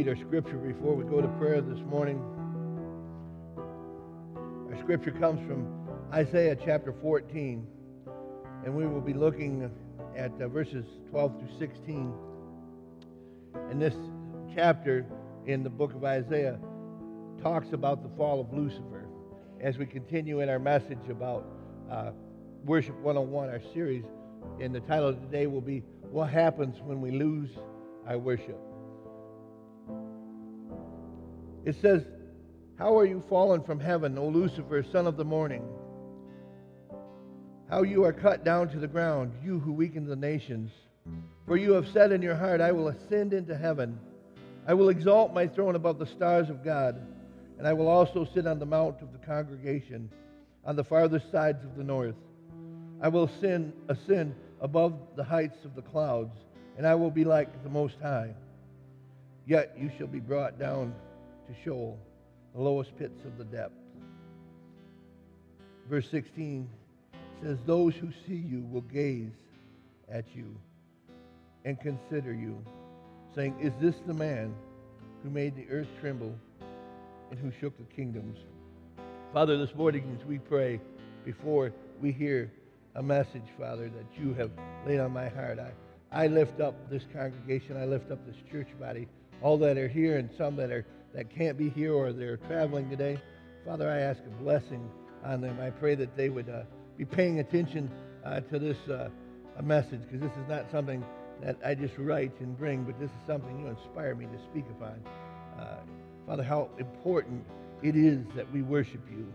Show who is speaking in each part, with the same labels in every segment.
Speaker 1: read our scripture before we go to prayer this morning. Our scripture comes from Isaiah chapter 14, and we will be looking at uh, verses 12 through 16. And this chapter in the book of Isaiah talks about the fall of Lucifer. As we continue in our message about uh, Worship 101, our series, and the title of today will be What Happens When We Lose Our Worship. It says, How are you fallen from heaven, O Lucifer, son of the morning? How you are cut down to the ground, you who weaken the nations. For you have said in your heart, I will ascend into heaven. I will exalt my throne above the stars of God, and I will also sit on the mount of the congregation on the farthest sides of the north. I will ascend, ascend above the heights of the clouds, and I will be like the Most High. Yet you shall be brought down to Sheol, the lowest pits of the depth. Verse 16 says, Those who see you will gaze at you and consider you, saying, Is this the man who made the earth tremble and who shook the kingdoms? Father, this morning as we pray, before we hear a message, Father, that you have laid on my heart, I, I lift up this congregation, I lift up this church body, all that are here and some that are that can't be here or they're traveling today. Father, I ask a blessing on them. I pray that they would uh, be paying attention uh, to this uh, message because this is not something that I just write and bring, but this is something you inspire me to speak upon. Uh, Father, how important it is that we worship you,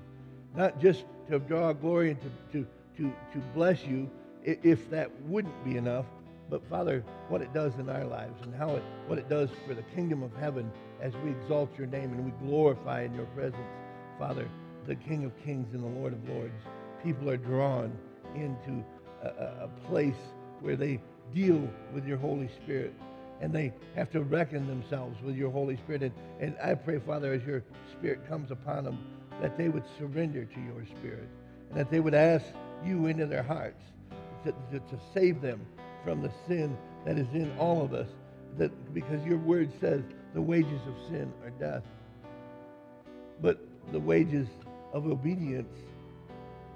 Speaker 1: not just to draw glory and to, to, to, to bless you, if that wouldn't be enough, but Father, what it does in our lives and how it, what it does for the kingdom of heaven as we exalt your name and we glorify in your presence, Father, the King of kings and the Lord of lords. People are drawn into a, a place where they deal with your Holy Spirit and they have to reckon themselves with your Holy Spirit. And, and I pray, Father, as your Spirit comes upon them, that they would surrender to your Spirit and that they would ask you into their hearts to, to, to save them from the sin that is in all of us. That because your word says the wages of sin are death. But the wages of obedience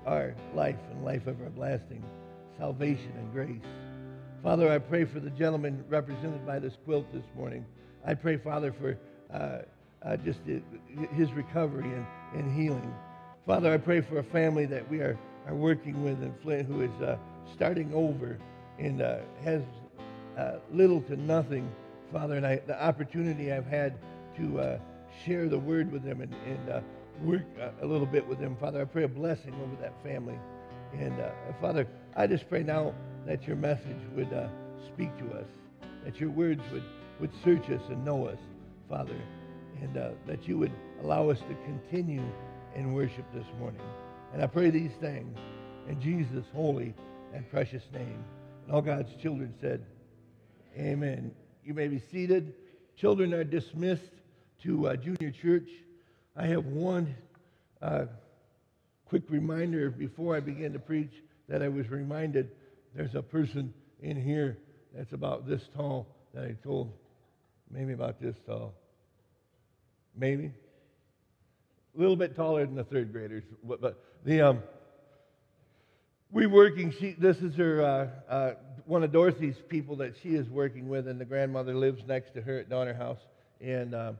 Speaker 1: are life and life everlasting, salvation and grace. Father, I pray for the gentleman represented by this quilt this morning. I pray, Father, for uh, uh, just his recovery and, and healing. Father, I pray for a family that we are, are working with in Flint who is uh, starting over and uh, has uh, little to nothing, Father. And I, the opportunity I've had to uh, share the word with them and, and uh, work a little bit with them, Father, I pray a blessing over that family. And uh, Father, I just pray now that your message would uh, speak to us, that your words would, would search us and know us, Father, and that you would allow us to continue in worship this morning. And I pray these things in Jesus' holy and precious name. And all God's children said, Amen. You may be seated. Children are dismissed to uh, junior church. I have one uh, quick reminder before I begin to preach that I was reminded there's a person in here that's about this tall that I told, maybe about this tall. Maybe. A little bit taller than the third graders. But the, um, we working. She, this is her uh, uh, one of Dorothy's people that she is working with, and the grandmother lives next to her at Donner House, and uh,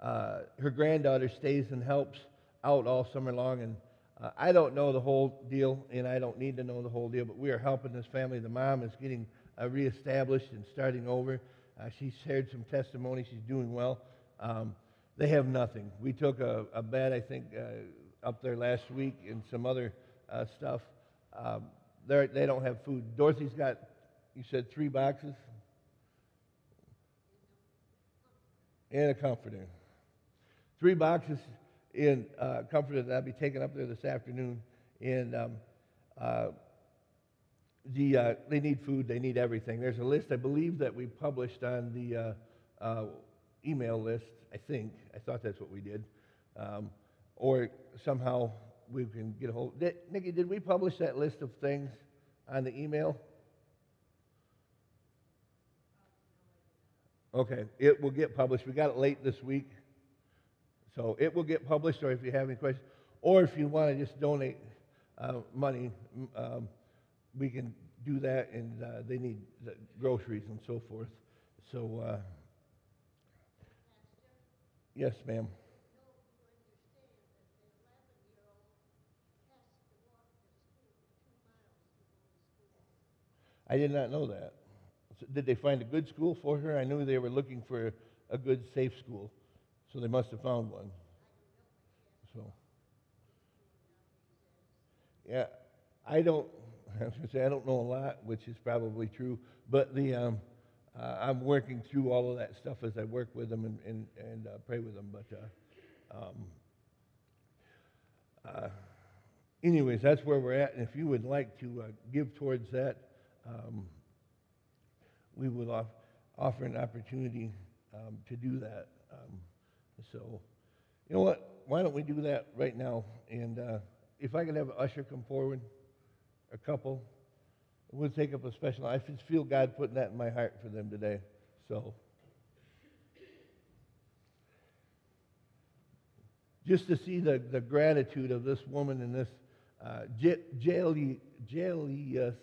Speaker 1: uh, her granddaughter stays and helps out all summer long. And uh, I don't know the whole deal, and I don't need to know the whole deal, but we are helping this family. The mom is getting uh, reestablished and starting over. she shared some testimony. She's doing well. Um, they have nothing. We took a, a bed, I think, up there last week, and some other stuff. Um, they don't have food. Dorothy's got, you said, three boxes and a comforter. Three boxes in uh, comforter that I'll be taking up there this afternoon. And um, uh, the, uh, they need food, they need everything. There's a list, I believe, that we published on the uh, uh, email list, I think. I thought that's what we did. Um, or somehow we can get a hold. Did, Nikki, did we publish that list of things on the email? Okay, it will get published. We got it late this week. So it will get published, or if you have any questions, or if you want to just donate uh, money, um, we can do that, and uh, they need the groceries and so forth. So, uh, yes, ma'am. I did not know that. So did they find a good school for her? I knew they were looking for a good, safe school, so they must have found one. So, yeah, I don't. I was going to say I don't know a lot, which is probably true, but the um, uh, I'm working through all of that stuff as I work with them and and, and uh, pray with them. But uh, um, uh, anyways, that's where we're at. And if you would like to uh, give towards that, um, we would off, offer an opportunity um, to do that. Um, so, you know what? Why don't we do that right now? And uh, if I could have an usher come forward, a couple, we'll take up a special. I just feel God putting that in my heart for them today. So. Just to see the, the gratitude of this woman and this uh, Jaelius,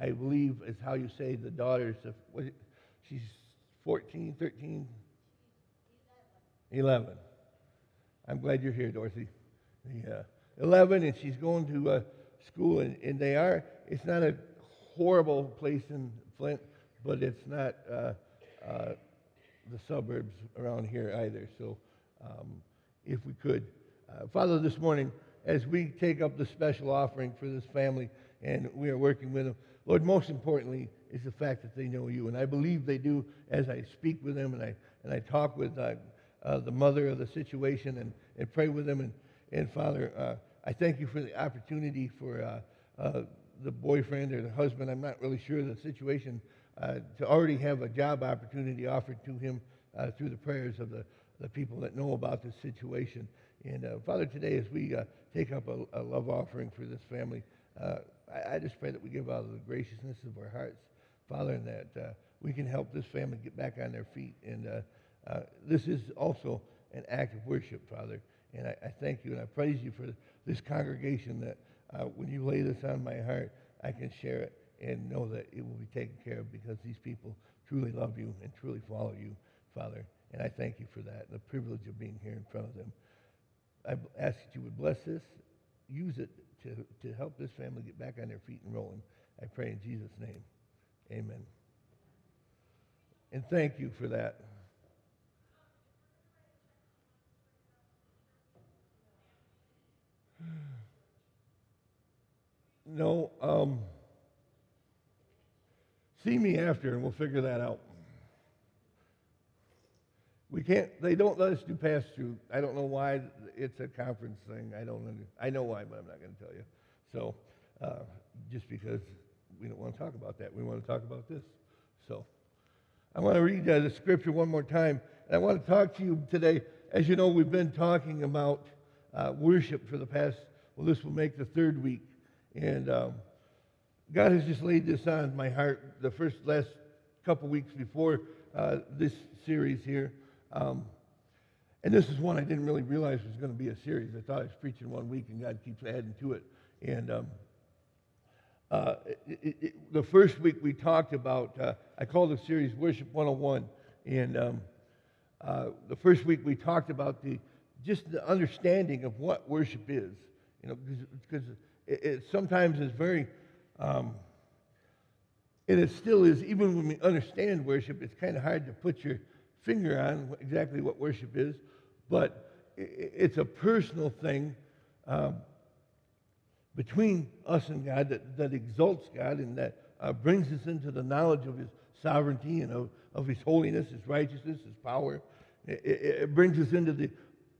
Speaker 1: I believe is how you say the daughters of, what, she's 14, 13, 11. I'm glad you're here, Dorothy. Yeah. 11, and she's going to uh, school, and, and, they are, it's not a horrible place in Flint, but it's not uh, uh, the suburbs around here either. So um, if we could. Uh, Father, this morning, as we take up the special offering for this family, and we are working with them, Lord, most importantly is the fact that they know you. And I believe they do as I speak with them and I, and I talk with uh, uh, the mother of the situation and, and pray with them. And, and Father, uh, I thank you for the opportunity for uh, uh, the boyfriend or the husband, I'm not really sure the situation, uh, to already have a job opportunity offered to him through the prayers of the, the people that know about this situation. And Father, today as we take up a, a, love offering for this family, I, I, just pray that we give out of the graciousness of our hearts, Father, and that uh, we can help this family get back on their feet. And uh, uh, this is also an act of worship, Father. And I, I, thank you and I praise you for this congregation that uh, when you lay this on my heart, I can share it and know that it will be taken care of because these people truly love you and truly follow you, Father. And I thank you for that, the privilege of being here in front of them. I ask that you would bless this, use it to, to help this family get back on their feet and rolling. I pray in Jesus' name. Amen. And thank you for that. No, um, see me after and we'll figure that out. We can't, they don't let us do pass through. I don't know why it's a conference thing. I don't I know why, but I'm not going to tell you. So, uh, just because we don't want to talk about that, we want to talk about this. So, I want to read uh, the scripture one more time. And I want to talk to you today. As you know, we've been talking about uh, worship for the past, well, this will make the third week. And um, God has just laid this on my heart the first, last couple weeks before uh, this series here. Um, and this is one I didn't really realize was going to be a series. I thought I was preaching one week, and God keeps adding to it. And um, uh, it, it, the first week we talked about, uh, I called the series Worship 101. And um, uh, the first week we talked about the just the understanding of what worship is. You know, because it, it, sometimes is very, um, and it still is, even when we understand worship, it's kind of hard to put your finger on exactly what worship is, but it's a personal thing um, between us and God that, that exalts God and that uh, brings us into the knowledge of His sovereignty and of, of His holiness, His righteousness, His power. It, it, brings us into the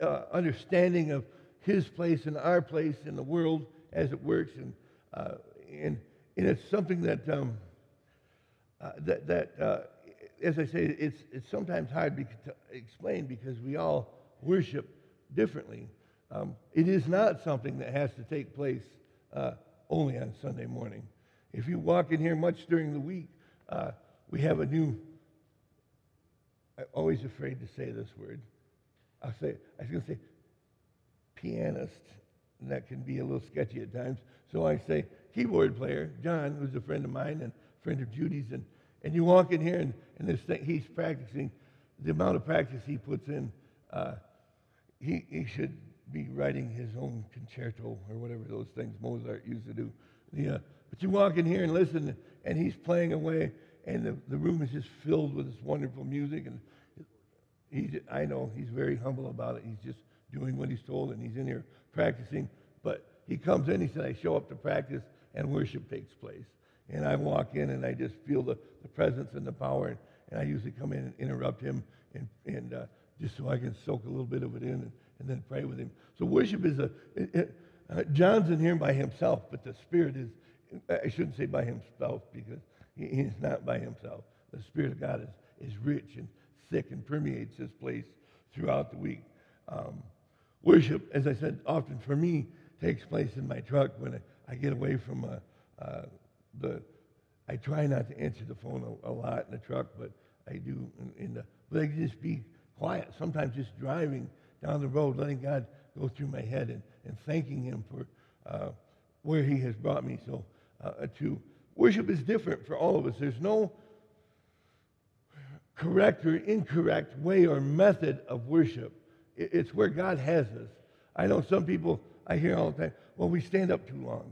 Speaker 1: uh, understanding of His place and our place in the world as it works. And, uh, and, and it's something that, um, uh, that, that uh, as I say, it's, it's sometimes hard to explain because we all worship differently. Um, it is not something that has to take place uh, only on Sunday morning. If you walk in here much during the week, uh, we have a new I'm always afraid to say this word. I'll say, I was going to say pianist, and that can be a little sketchy at times. So I say keyboard player, John, who's a friend of mine and friend of Judy's, and, and you walk in here and, and this thing, he's practicing, the amount of practice he puts in, uh, he, he should be writing his own concerto or whatever those things Mozart used to do. Yeah, uh, but you walk in here and listen, and he's playing away, and the, the room is just filled with this wonderful music. And he's, I know he's very humble about it. He's just doing what he's told, and he's in here practicing. But he comes in, he said, I show up to practice, and worship takes place. And I walk in, and I just feel the, the presence and the power. And, and I usually come in and interrupt him, and, and uh, just so I can soak a little bit of it in and, and then pray with him. So worship is a, it, it, uh, John's in here by himself, but the Spirit is, I shouldn't say by himself because he, he's not by himself. The Spirit of God is, is rich and thick and permeates this place throughout the week. Um, worship, as I said, often for me takes place in my truck when I, I get away from a, uh, the. I try not to answer the phone a, a lot in the truck, but I do in, in the. But I just be quiet. Sometimes just driving down the road, letting God go through my head and, and thanking Him for uh, where He has brought me. So uh, to worship is different for all of us. There's no correct or incorrect way or method of worship. It's where God has us. I know some people I hear all the time, well, we stand up too long.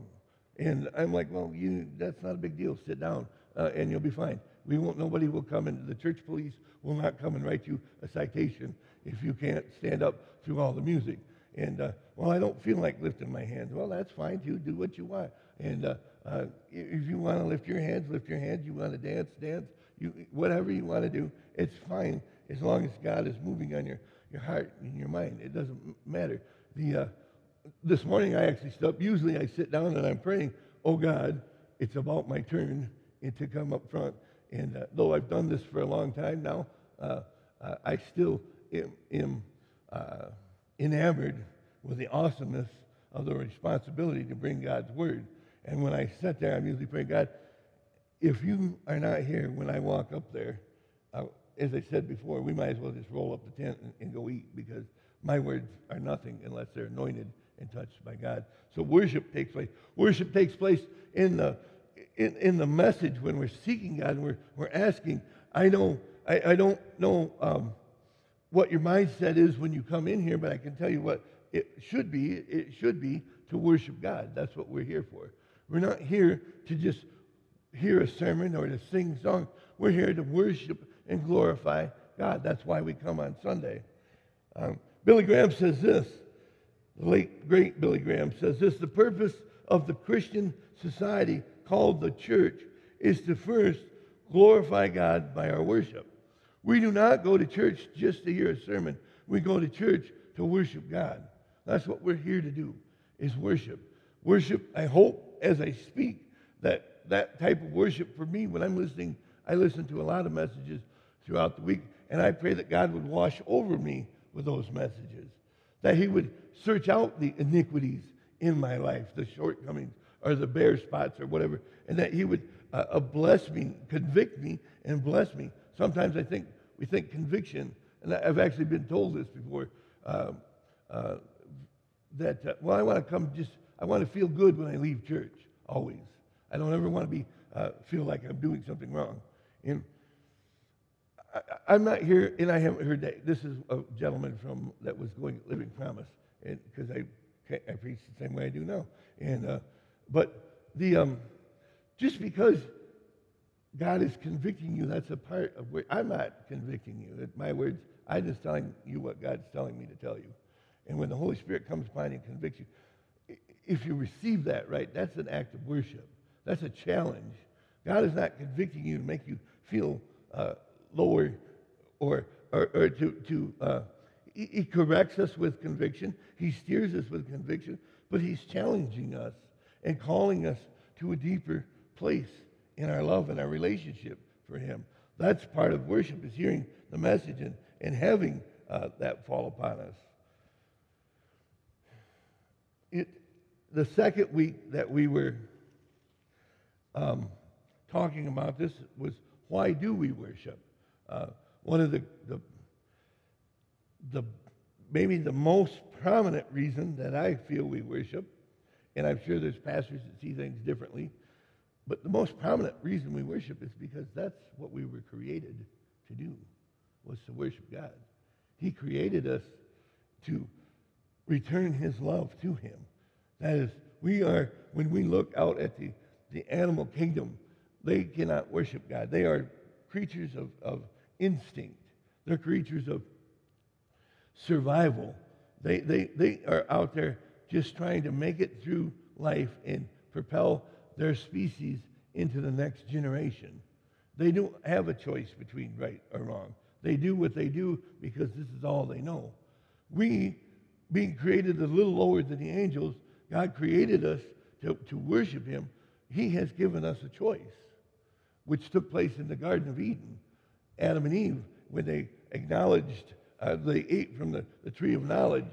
Speaker 1: And I'm like, well, you, that's not a big deal. Sit down uh, and you'll be fine. We won't, nobody will come and the church police will not come and write you a citation if you can't stand up through all the music. And, uh, well, I don't feel like lifting my hands. Well, that's fine too. Do what you want. And uh, uh, if you want to lift your hands, lift your hands. You want to dance, dance. You, whatever you want to do, it's fine as long as God is moving on your, your heart and your mind. It doesn't matter. The, uh, this morning I actually stopped. Usually I sit down and I'm praying, oh God, it's about my turn to come up front. And uh, though I've done this for a long time now, uh, uh, I still am, am uh, enamored with the awesomeness of the responsibility to bring God's word. And when I sit there, I'm usually praying, God, if you are not here when I walk up there, uh, as I said before, we might as well just roll up the tent and, and go eat because my words are nothing unless they're anointed and touched by God. So worship takes place. Worship takes place in the in, in the message when we're seeking God and we're, we're asking. I know I, I don't know um, what your mindset is when you come in here, but I can tell you what it should be. It should be to worship God. That's what we're here for. We're not here to just hear a sermon or to sing songs. We're here to worship and glorify God. That's why we come on Sunday. Um, Billy Graham says this, the late great Billy Graham says this the purpose of the Christian society called the church is to first glorify God by our worship. We do not go to church just to hear a sermon. We go to church to worship God. That's what we're here to do, is worship. Worship, I hope, as I speak, that that type of worship for me, when I'm listening, I listen to a lot of messages throughout the week, and I pray that God would wash over me with those messages, that He would search out the iniquities in my life, the shortcomings or the bare spots or whatever, and that He would uh, uh, bless me, convict me, and bless me. Sometimes I think we think conviction, and I've actually been told this before, um, uh, that, uh, well, I want to come just, I want to feel good when I leave church, always. I don't ever want to be, uh, feel like I'm doing something wrong. And I, am not here, and I haven't heard that. This is a gentleman from that was going Living Promise, because I, I preach the same way I do now. And uh, but the um, just because God is convicting you, that's a part of where I'm not convicting you. That my words, I'm just telling you what God's telling me to tell you. And when the Holy Spirit comes upon you and convicts you, if you receive that right, that's an act of worship. That's a challenge. God is not convicting you to make you feel uh, lower or, or, or to, to uh, he, corrects us with conviction. He steers us with conviction, but he's challenging us and calling us to a deeper place in our love and our relationship for him. That's part of worship is hearing the message and, and having uh, that fall upon us. It, the second week that we were um, talking about this was why do we worship? Uh, one of the, the, the maybe the most prominent reason that I feel we worship, and I'm sure there's pastors that see things differently, but the most prominent reason we worship is because that's what we were created to do, was to worship God. He created us to return his love to him. That is, we are, when we look out at the, the animal kingdom, they cannot worship God. They are creatures of, of instinct. They're creatures of survival. They, they, they are out there just trying to make it through life and propel their species into the next generation. They don't have a choice between right or wrong. They do what they do because this is all they know. We, being created a little lower than the angels, God created us to, to worship Him. He has given us a choice, which took place in the Garden of Eden. Adam and Eve, when they acknowledged, uh, they ate from the, the tree of knowledge,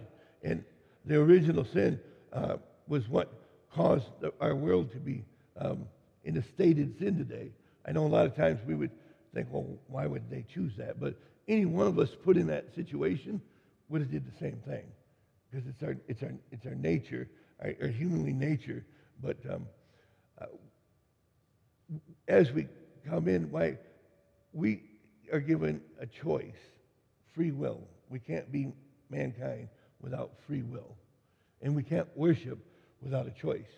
Speaker 1: and the original sin uh, was what caused the, our world to be um, in a stated sin today. I know a lot of times we would think, well, why would they choose that? But any one of us put in that situation would have did the same thing because it's our, it's our, it's our nature, our, our humanly nature. But um, uh, as we come in, why we are given a choice, free will. We can't be mankind without free will. And we can't worship without a choice.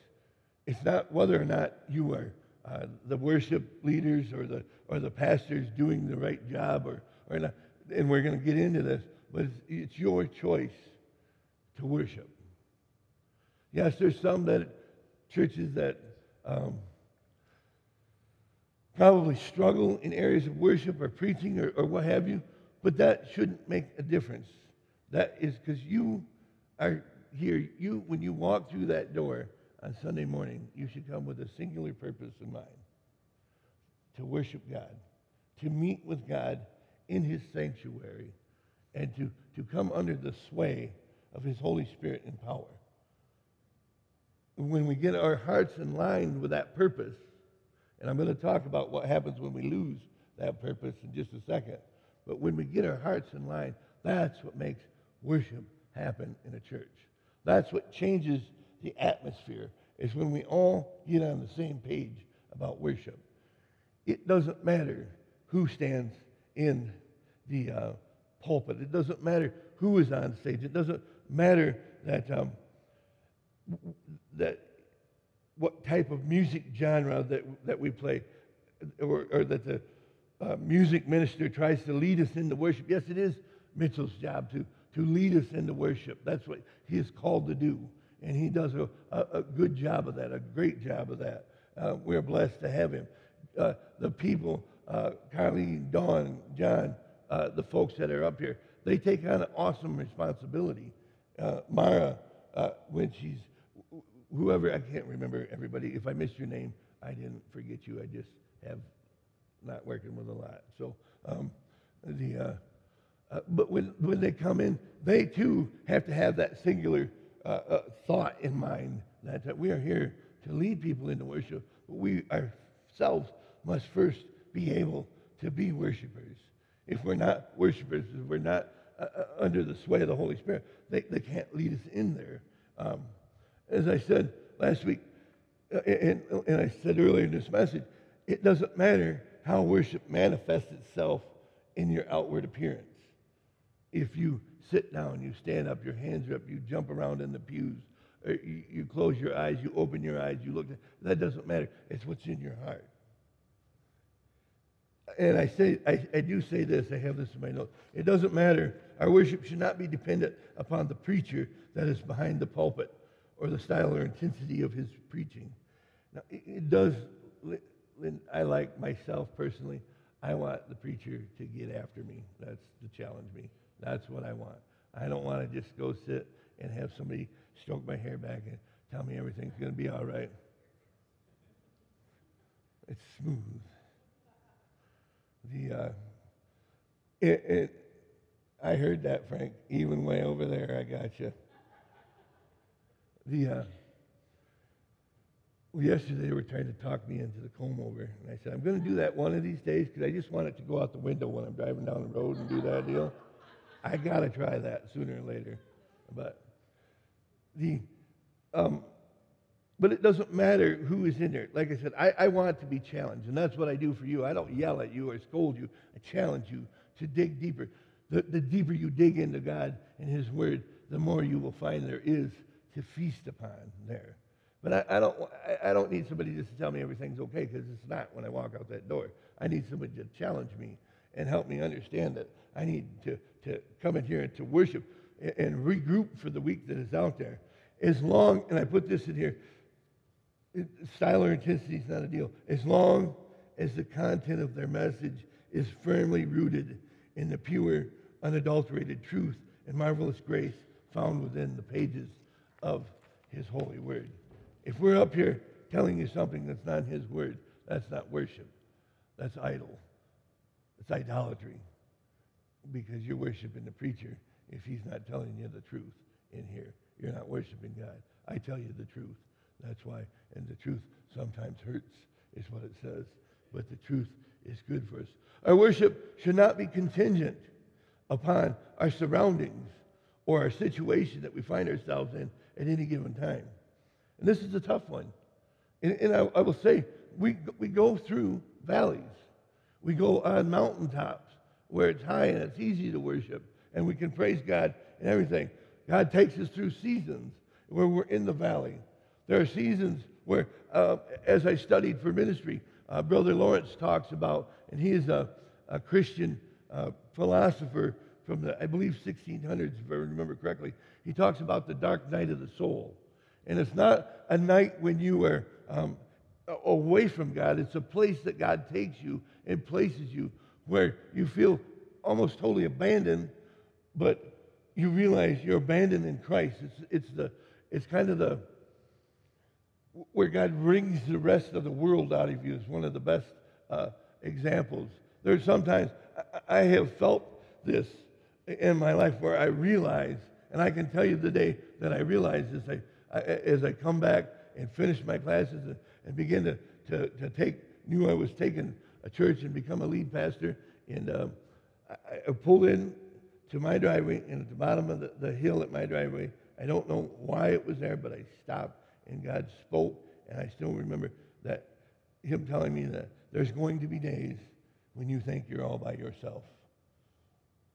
Speaker 1: It's not whether or not you are uh, the worship leaders or the, or the pastors doing the right job or, or not. And we're going to get into this, but it's, it's your choice to worship. Yes, there's some that churches that um, probably struggle in areas of worship or preaching or, or what have you, but that shouldn't make a difference. That is because you are here. You, when you walk through that door on Sunday morning, you should come with a singular purpose in mind to worship God, to meet with God in His sanctuary, and to, to come under the sway of His Holy Spirit and power. When we get our hearts in line with that purpose, and I'm going to talk about what happens when we lose that purpose in just a second. But when we get our hearts in line, that's what makes worship happen in a church. That's what changes the atmosphere, is when we all get on the same page about worship. It doesn't matter who stands in the uh, pulpit, it doesn't matter who is on stage, it doesn't matter that, um, that what type of music genre that, that we play, or, or that the uh, music minister tries to lead us into worship. Yes, it is Mitchell's job to, to lead us into worship. That's what he is called to do. And he does a, a, a good job of that, a great job of that. Uh, we're blessed to have him. Uh, the people, uh, Carlene, Dawn, John, uh, the folks that are up here, they take on an awesome responsibility. Uh, Mara, uh, when she's whoever, I can't remember everybody. If I missed your name, I didn't forget you. I just have not working with a lot. So, um, the, uh, uh, but when, when they come in, they too have to have that singular uh, uh thought in mind that, that we are here to lead people into worship. But we ourselves must first be able to be worshipers. If we're not worshipers, if we're not uh, uh, under the sway of the Holy Spirit, they, they can't lead us in there. Um, as I said last week, and, and I said earlier in this message, it doesn't matter how worship manifests itself in your outward appearance. If you sit down, you stand up, your hands are up, you jump around in the pews, uh, you, you, close your eyes, you open your eyes, you look, that doesn't matter. It's what's in your heart. And I say, I, I do say this, I have this in my notes. It doesn't matter. Our worship should not be dependent upon the preacher that is behind the pulpit or the style or intensity of his preaching. Now, it, it does, I like myself personally, I want the preacher to get after me. That's to challenge me. That's what I want. I don't want to just go sit and have somebody stroke my hair back and tell me everything's going to be all right. It's smooth. The uh, it, it, I heard that, Frank. Even way over there, I got you the, uh, well, yesterday they were trying to talk me into the comb over, and I said I'm going to do that one of these days because I just want it to go out the window when I'm driving down the road and do that deal. I got to try that sooner or later, but the um, but it doesn't matter who is in there. Like I said, I, I want to be challenged, and that's what I do for you. I don't yell at you or scold you. I challenge you to dig deeper. The, the deeper you dig into God and His Word, the more you will find there is to feast upon there. But I, I don't, I, don't need somebody just to tell me everything's okay because it's not when I walk out that door. I need somebody to challenge me and help me understand that I need to, to come in here and to worship and, and regroup for the week that is out there. As long, and I put this in here, style or intensity is not a deal. As long as the content of their message is firmly rooted in the pure, unadulterated truth and marvelous grace found within the pages of His holy word. If we're up here telling you something that's not His word, that's not worship. That's idol. It's idolatry. Because you're worshiping the preacher if he's not telling you the truth in here. You're not worshiping God. I tell you the truth. That's why, and the truth sometimes hurts, is what it says. But the truth is good for us. Our worship should not be contingent upon our surroundings or our situation that we find ourselves in at any given time. And this is a tough one. And, and I, I will say, we, we go through valleys. We go on mountaintops where it's high and it's easy to worship and we can praise God and everything. God takes us through seasons where we're in the valley. There are seasons where, uh, as I studied for ministry, uh, Brother Lawrence talks about, and he is a, a Christian uh, philosopher from the, I believe, 1600s, if I remember correctly. He talks about the dark night of the soul. And it's not a night when you are um, away from God, it's a place that God takes you and places you where you feel almost totally abandoned, but you realize you're abandoned in Christ. It's, it's, the, it's kind of the, where God wrings the rest of the world out of you is one of the best uh, examples. There's sometimes I, I have felt this in my life where I realize, and I can tell you the day that I realized this, I, as I come back and finish my classes and, begin to, to, to, take, knew I was taking a church and become a lead pastor, and um, I, I, pulled in to my driveway, and at the bottom of the, the hill at my driveway, I don't know why it was there, but I stopped and God spoke, and I still remember that Him telling me that there's going to be days when you think you're all by yourself,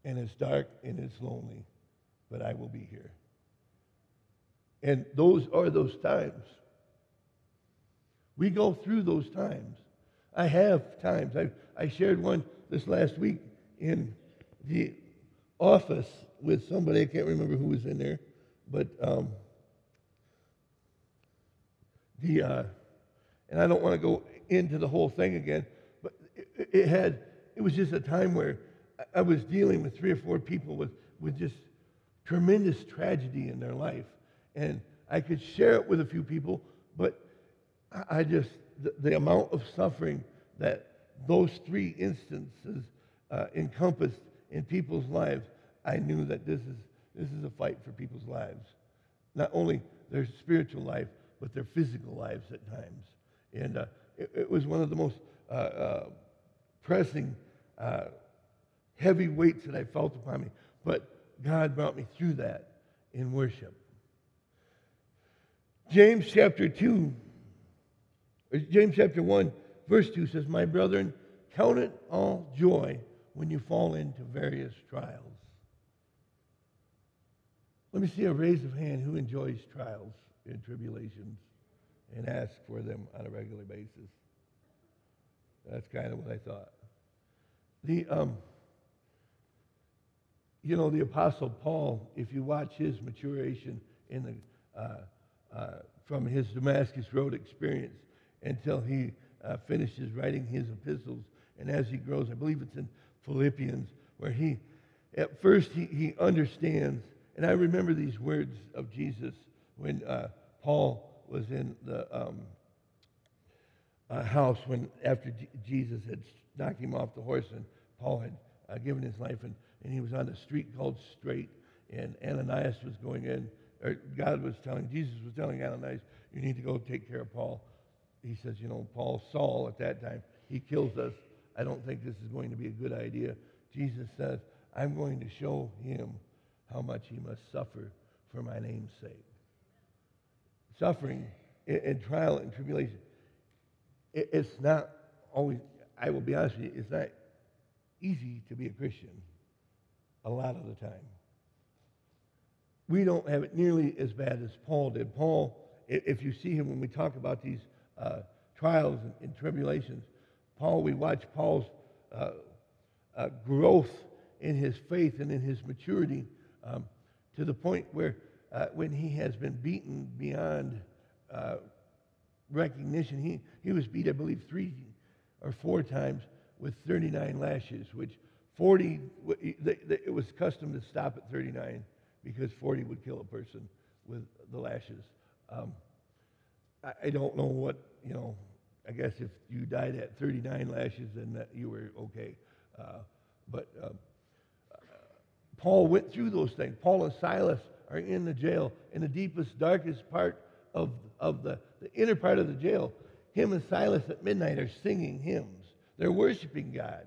Speaker 1: and it's dark and it's lonely, but I will be here. And those are those times. We go through those times. I have times. I, I shared one this last week in the office with somebody. I can't remember who was in there, but um, the, uh, and I don't want to go into the whole thing again, but it, it, had, it was just a time where I was dealing with three or four people with, with just tremendous tragedy in their life. And I could share it with a few people, but I just, the, the amount of suffering that those three instances uh, encompassed in people's lives, I knew that this is, this is a fight for people's lives. Not only their spiritual life, but their physical lives at times. And uh, it, it, was one of the most uh, uh, pressing, uh, heavy weights that I felt upon me. But God brought me through that in worship. James chapter 2, James chapter 1, verse 2 says, My brethren, count it all joy when you fall into various trials. Let me see a raise of hand who enjoys trials and tribulations and ask for them on a regular basis. That's kind of what I thought. The, um, you know, the Apostle Paul, if you watch his maturation in the, uh, from his Damascus Road experience until he uh, finishes writing his epistles, and as he grows, I believe it's in Philippians, where he, at first, he, he understands, and I remember these words of Jesus when uh, Paul was in the um, uh, house when after Jesus had knocked him off the horse and Paul had uh, given his life and, and he was on a street called Straight and Ananias was going in God was telling Jesus was telling Ananias you need to go take care of Paul he says, you know, Paul, Saul at that time, he kills us. I don't think this is going to be a good idea. Jesus says, I'm going to show him how much he must suffer for my name's sake. Suffering and trial and tribulation, it's not always, I will be honest with you, it's not easy to be a Christian a lot of the time. We don't have it nearly as bad as Paul did. Paul, if you see him when we talk about these uh, trials and, and, tribulations, Paul, we watch Paul's uh, uh, growth in his faith and in his maturity um, to the point where uh, when he has been beaten beyond uh, recognition, he, he was beat, I believe, three or four times with 39 lashes, which 40, it was custom to stop at 39 because 40 would kill a person with the lashes. Um, I, I, don't know what, you know, I guess if you died at 39 lashes, then that you were okay. Uh, but uh, Paul went through those things. Paul and Silas are in the jail, in the deepest, darkest part of, of the, the inner part of the jail. Him and Silas at midnight are singing hymns. They're worshiping God.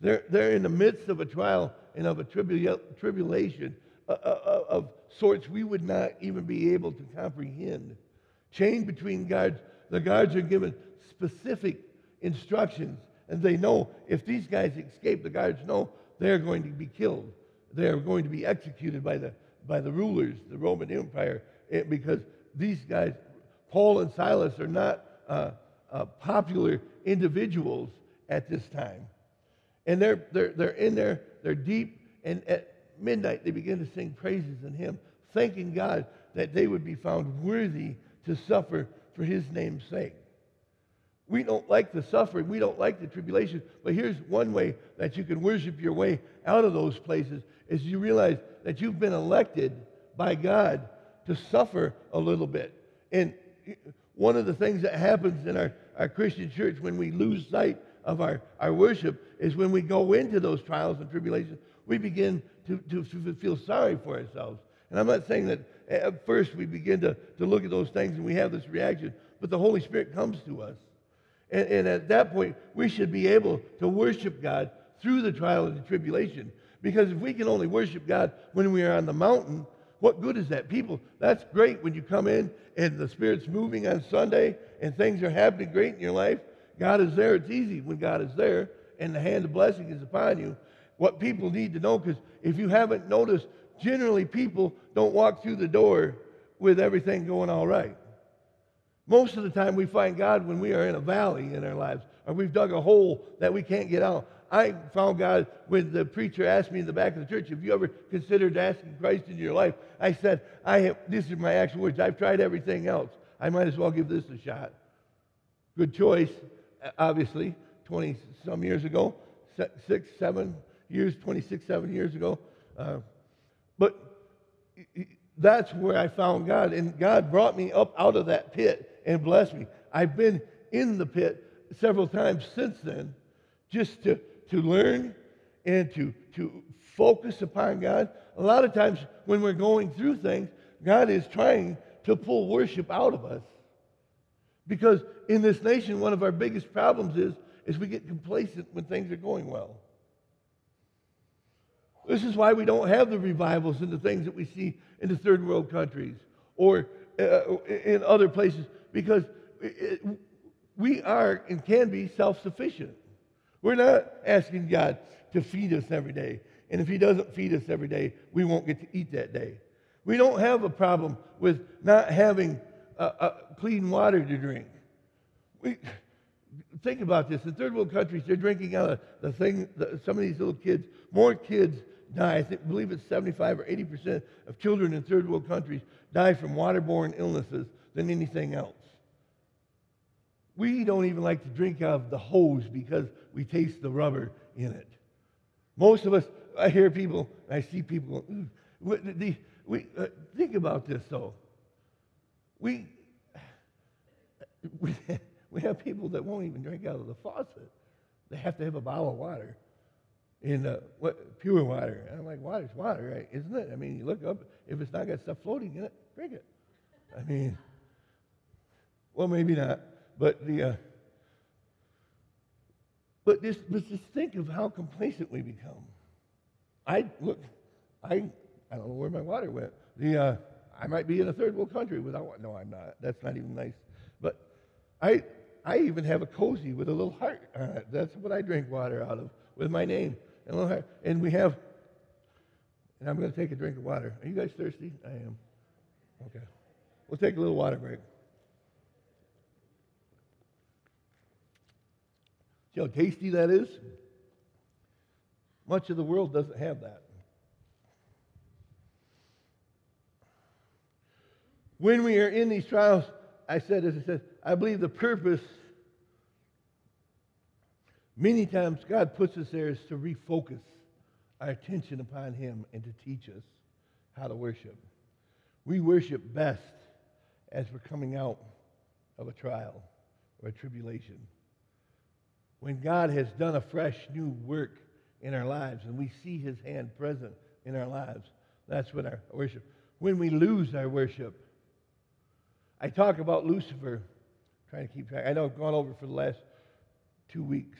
Speaker 1: They're, they're in the midst of a trial and of a tribula- tribulation of sorts we would not even be able to comprehend. Chained between guards, the guards are given specific instructions, and they know if these guys escape, the guards know they're going to be killed. They're going to be executed by the, by the rulers, the Roman Empire, eh, because these guys, Paul and Silas, are not uh, uh, popular individuals at this time. And they're, they're, they're in there, they're deep, and at midnight they begin to sing praises and hymn, thanking God that they would be found worthy to suffer for his name's sake. We don't like the suffering, we don't like the tribulation, but here's one way that you can worship your way out of those places is you realize that you've been elected by God to suffer a little bit. And one of the things that happens in our, our Christian church when we lose sight of our, our worship is when we go into those trials and tribulations, we begin to, to, to feel sorry for ourselves. And I'm not saying that at first we begin to, to look at those things and we have this reaction, but the Holy Spirit comes to us. And, and at that point, we should be able to worship God through the trial and the tribulation. Because if we can only worship God when we are on the mountain, what good is that? People, that's great when you come in and the Spirit's moving on Sunday and things are happening great in your life. God is there. It's easy when God is there and the hand of blessing is upon you. What people need to know, because if you haven't noticed, generally people don't walk through the door with everything going all right. Most of the time, we find God when we are in a valley in our lives, or we've dug a hole that we can't get out. I found God when the preacher asked me in the back of the church, Have you ever considered asking Christ into your life? I said, I have, This is my actual words. I've tried everything else. I might as well give this a shot. Good choice obviously, 20 some years ago, six, seven years, 26, seven years ago. Uh, but that's where I found God. And God brought me up out of that pit and blessed me. I've been in the pit several times since then just to, to learn and to, to focus upon God. A lot of times when we're going through things, God is trying to pull worship out of us. Because in this nation, one of our biggest problems is, is we get complacent when things are going well. This is why we don't have the revivals and the things that we see in the third world countries or uh, in other places because it, we are and can be self sufficient. We're not asking God to feed us every day. And if He doesn't feed us every day, we won't get to eat that day. We don't have a problem with not having uh, uh, clean water to drink. We, think about this. In third world countries, they're drinking out of the thing, the, some of these little kids, more kids die. I think, believe it's 75 or 80 percent of children in third world countries die from waterborne illnesses than anything else. We don't even like to drink out of the hose because we taste the rubber in it. Most of us, I hear people, I see people, we, uh, think about this though we, we, we have people that won't even drink out of the faucet. They have to have a bottle of water in uh, what, pure water. And I'm like, water's water, right? Isn't it? I mean, you look up, if it's not got stuff floating in it, drink it. I mean, well, maybe not. but the uh, but just, but just think of how complacent we become. I look, I I don't know where my water went. The uh, I might be in a third world country without no, I'm not. That's not even nice. But I I even have a cozy with a little heart on it. That's what I drink water out of with my name little. And we have. And I'm going to take a drink of water. Are you guys thirsty? I am. Okay. We'll take a little water break. See how tasty that is? Much of the world doesn't have that. When we are in these trials, I said, as I said, I believe the purpose, many times God puts us there is to refocus our attention upon Him and to teach us how to worship. We worship best as we're coming out of a trial or a tribulation. When God has done a fresh new work in our lives and we see his hand present in our lives, that's when our worship. When we lose our worship, I talk about Lucifer, trying to keep track. I know I've gone over for the last two weeks,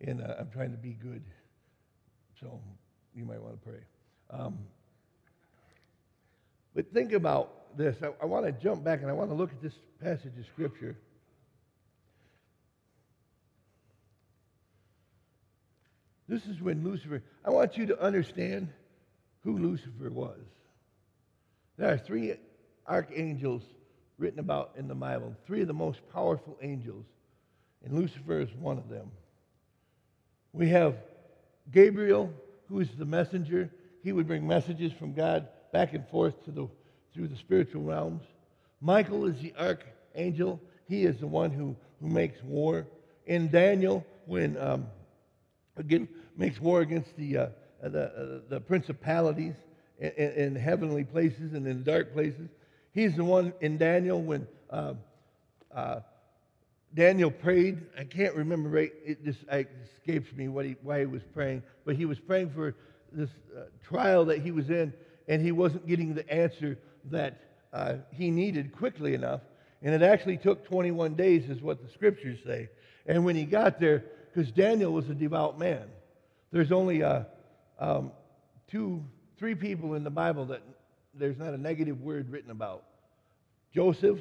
Speaker 1: and uh, I'm trying to be good. So you might want to pray. Um, but think about this. I, I want to jump back and I want to look at this passage of Scripture. This is when Lucifer, I want you to understand who Lucifer was. There are three archangels written about in the Bible, three of the most powerful angels, and Lucifer is one of them. We have Gabriel, who is the messenger. He would bring messages from God back and forth to the, through the spiritual realms. Michael is the archangel. He is the one who, who makes war. In Daniel, when um, again makes war against the, uh, the, uh, the principalities in, in, heavenly places and in dark places. He's the one in Daniel when uh, uh, Daniel prayed. I can't remember right. It just it escapes me what he, why he was praying, but he was praying for this uh, trial that he was in, and he wasn't getting the answer that uh, he needed quickly enough. And it actually took 21 days, is what the scriptures say. And when he got there, because Daniel was a devout man, there's only uh, um, two, three people in the Bible that there's not a negative word written about Joseph,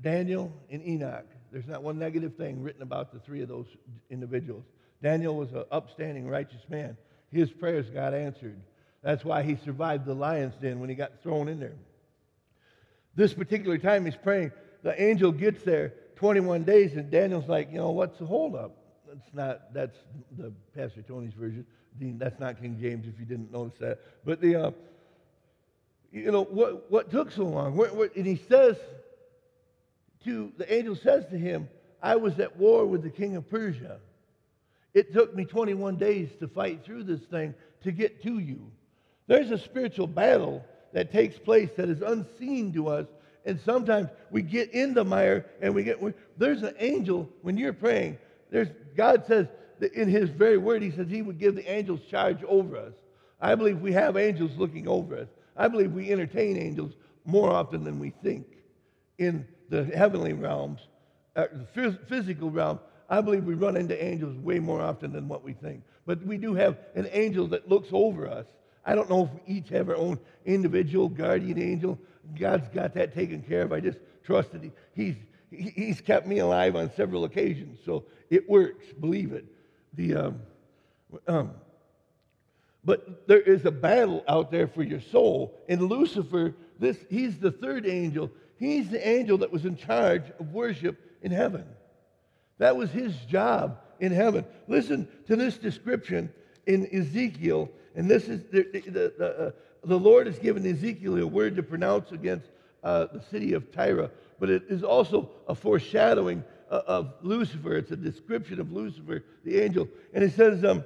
Speaker 1: Daniel, and Enoch. There's not one negative thing written about the three of those individuals. Daniel was an upstanding, righteous man. His prayers got answered. That's why he survived the lion's den when he got thrown in there. This particular time he's praying, the angel gets there 21 days, and Daniel's like, you know, what's the holdup? That's not, that's the Pastor Tony's version. That's not King James if you didn't notice that. But the, uh, you know, what, what took so long? And he says to, the angel says to him, I was at war with the king of Persia. It took me 21 days to fight through this thing to get to you. There's a spiritual battle that takes place that is unseen to us. And sometimes we get in the mire and we get, there's an angel when you're praying. There's, God says in his very word, he says he would give the angels charge over us. I believe we have angels looking over us. I believe we entertain angels more often than we think in the heavenly realms, uh, the physical realm. I believe we run into angels way more often than what we think. But we do have an angel that looks over us I don't know if we each have our own individual guardian angel. God's got that taken care of. I just trust that he, he's, he's kept me alive on several occasions. So it works, believe it. The, um, um, but there is a battle out there for your soul. And Lucifer, this, he's the third angel. He's the angel that was in charge of worship in heaven. That was his job in heaven. Listen to this description in Ezekiel and this is the, the, the, uh, the Lord has given Ezekiel a word to pronounce against uh, the city of Tyre, but it is also a foreshadowing uh, of Lucifer. It's a description of Lucifer, the angel. And it says, um,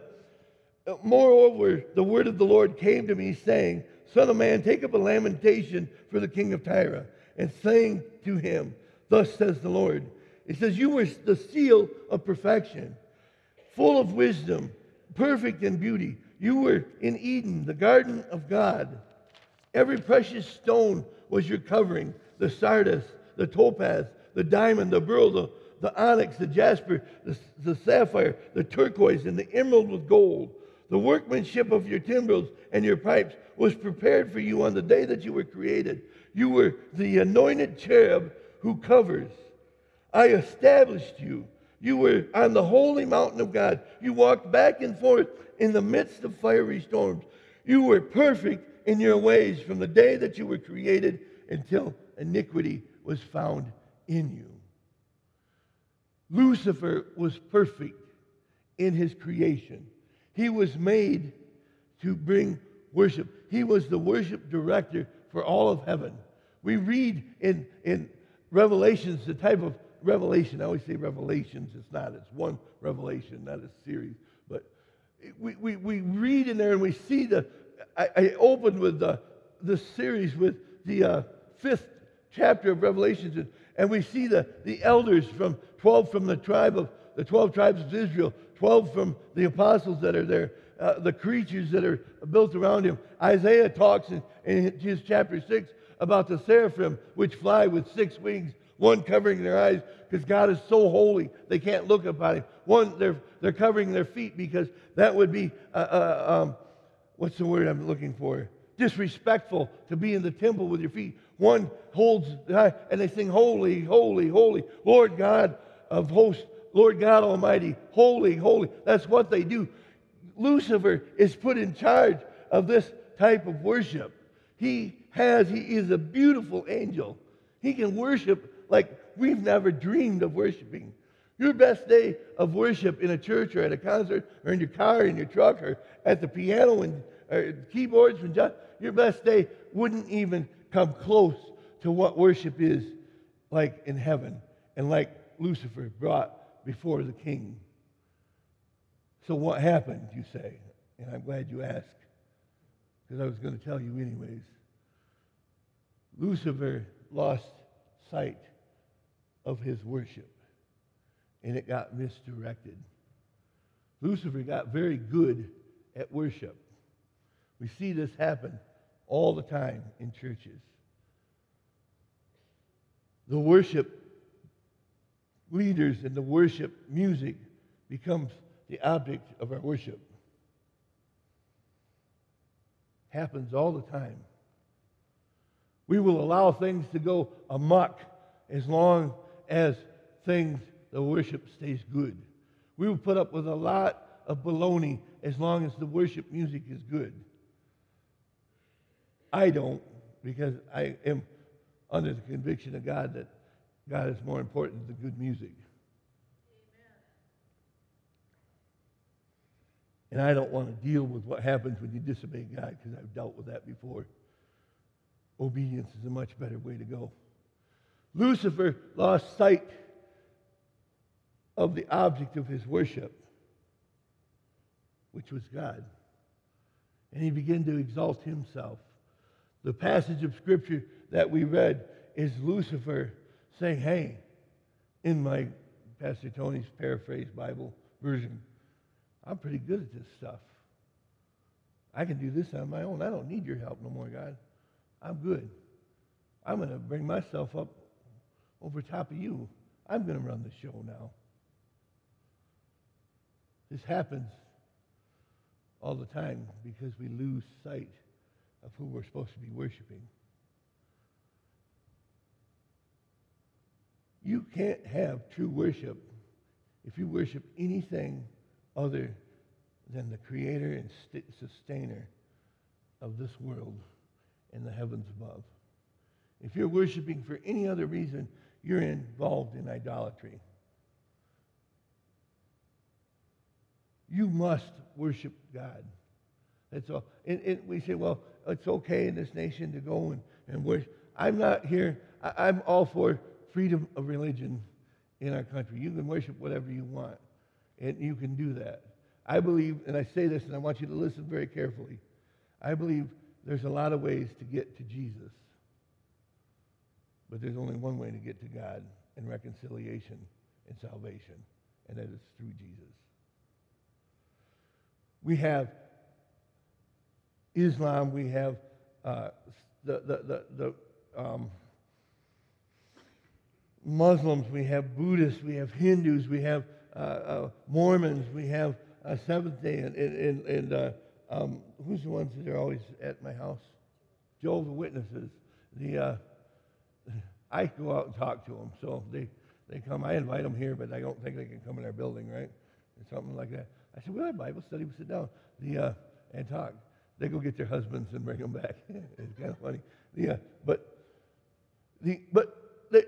Speaker 1: Moreover, the word of the Lord came to me, saying, Son of man, take up a lamentation for the king of Tyre, and saying to him, Thus says the Lord. It says, You were the seal of perfection, full of wisdom, perfect in beauty. You were in Eden, the garden of God. Every precious stone was your covering the sardius, the topaz, the diamond, the beryl, the, the onyx, the jasper, the, the sapphire, the turquoise, and the emerald with gold. The workmanship of your timbrels and your pipes was prepared for you on the day that you were created. You were the anointed cherub who covers. I established you. You were on the holy mountain of God. You walked back and forth in the midst of fiery storms. You were perfect in your ways from the day that you were created until iniquity was found in you. Lucifer was perfect in his creation. He was made to bring worship. He was the worship director for all of heaven. We read in, in Revelations the type of revelation. I always say revelations. It's not. It's one revelation, not a series. But we, we, we read in there and we see the. I, I opened with the, the series with the uh, fifth chapter of Revelations, and, and we see the, the elders from 12 from the tribe of the 12 tribes of Israel, 12 from the apostles that are there, uh, the creatures that are built around him. Isaiah talks in, in his chapter 6 about the seraphim which fly with six wings, one covering their eyes because God is so holy they can't look upon him. One, they're, they're covering their feet because that would be, uh, uh, um, what's the word I'm looking for? Disrespectful to be in the temple with your feet. One holds, and they sing, Holy, holy, holy, Lord God of hosts, Lord God Almighty, holy, holy. That's what they do. Lucifer is put in charge of this type of worship. He has, he is a beautiful angel. He can worship like we've never dreamed of worshiping. Your best day of worship in a church or at a concert or in your car, or in your truck, or at the piano and keyboards, your best day wouldn't even come close to what worship is like in heaven and like Lucifer brought before the king. So, what happened, you say? And I'm glad you asked, because I was going to tell you anyways. Lucifer lost sight of his worship, and it got misdirected. Lucifer got very good at worship. We see this happen all the time in churches. The worship leaders and the worship music becomes the object of our worship. Happens all the time. We will allow things to go amok as long as things, the worship stays good. We will put up with a lot of baloney as long as the worship music is good. I don't, because I am under the conviction of God that God is more important than good music. And I don't want to deal with what happens when you disobey God because I've dealt with that before. Obedience is a much better way to go. Lucifer lost sight of the object of his worship, which was God. And he began to exalt himself. The passage of Scripture that we read is Lucifer saying, Hey, in my Pastor Tony's paraphrase Bible version, I'm pretty good at this stuff. I can do this on my own. I don't need your help no more, God. I'm good. I'm going to bring myself up over top of you. I'm going to run the show now. This happens all the time because we lose sight of who we're supposed to be worshiping. You can't have true worship if you worship anything other than the creator and sustainer of this world and the heavens above. If you're worshiping for any other reason, you're involved in idolatry. You must worship God. That's all. And, and, we say, well, it's okay in this nation to go and, and worship. I'm not here. I, I'm all for freedom of religion in our country. You can worship whatever you want, and you can do that. I believe, and I say this, and I want you to listen very carefully. I believe there's a lot of ways to get to Jesus, but there's only one way to get to God and reconciliation and salvation, and that is through Jesus. We have Islam, we have uh, the, the, the, the um, Muslims, we have Buddhists, we have Hindus, we have uh, uh, Mormons, we have uh, Seventh Day, and, and, and uh, um, who's the ones that are always at my house? Jehovah's Witnesses. The uh, I go out and talk to them, so they they come. I invite them here, but I don't think they can come in our building, right? Or something like that. I said, "We'll have Bible study. We sit down the uh, and talk." They go get their husbands and bring them back. it's kind of funny. The, but the but they,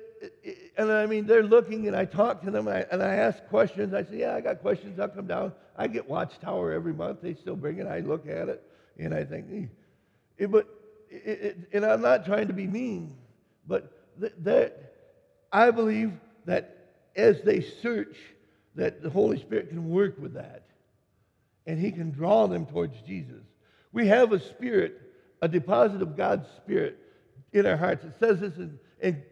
Speaker 1: and I mean, they're looking, and I talk to them, and I, and I ask questions. I say, Yeah, I got questions. I'll come down. I get Watchtower every month. They still bring it. I look at it, and I think, eh. It, but, it, it, and I'm not trying to be mean, but th- that I believe that as they search, that the Holy Spirit can work with that, and He can draw them towards Jesus. We have a spirit, a deposit of God's Spirit in our hearts. It says this in in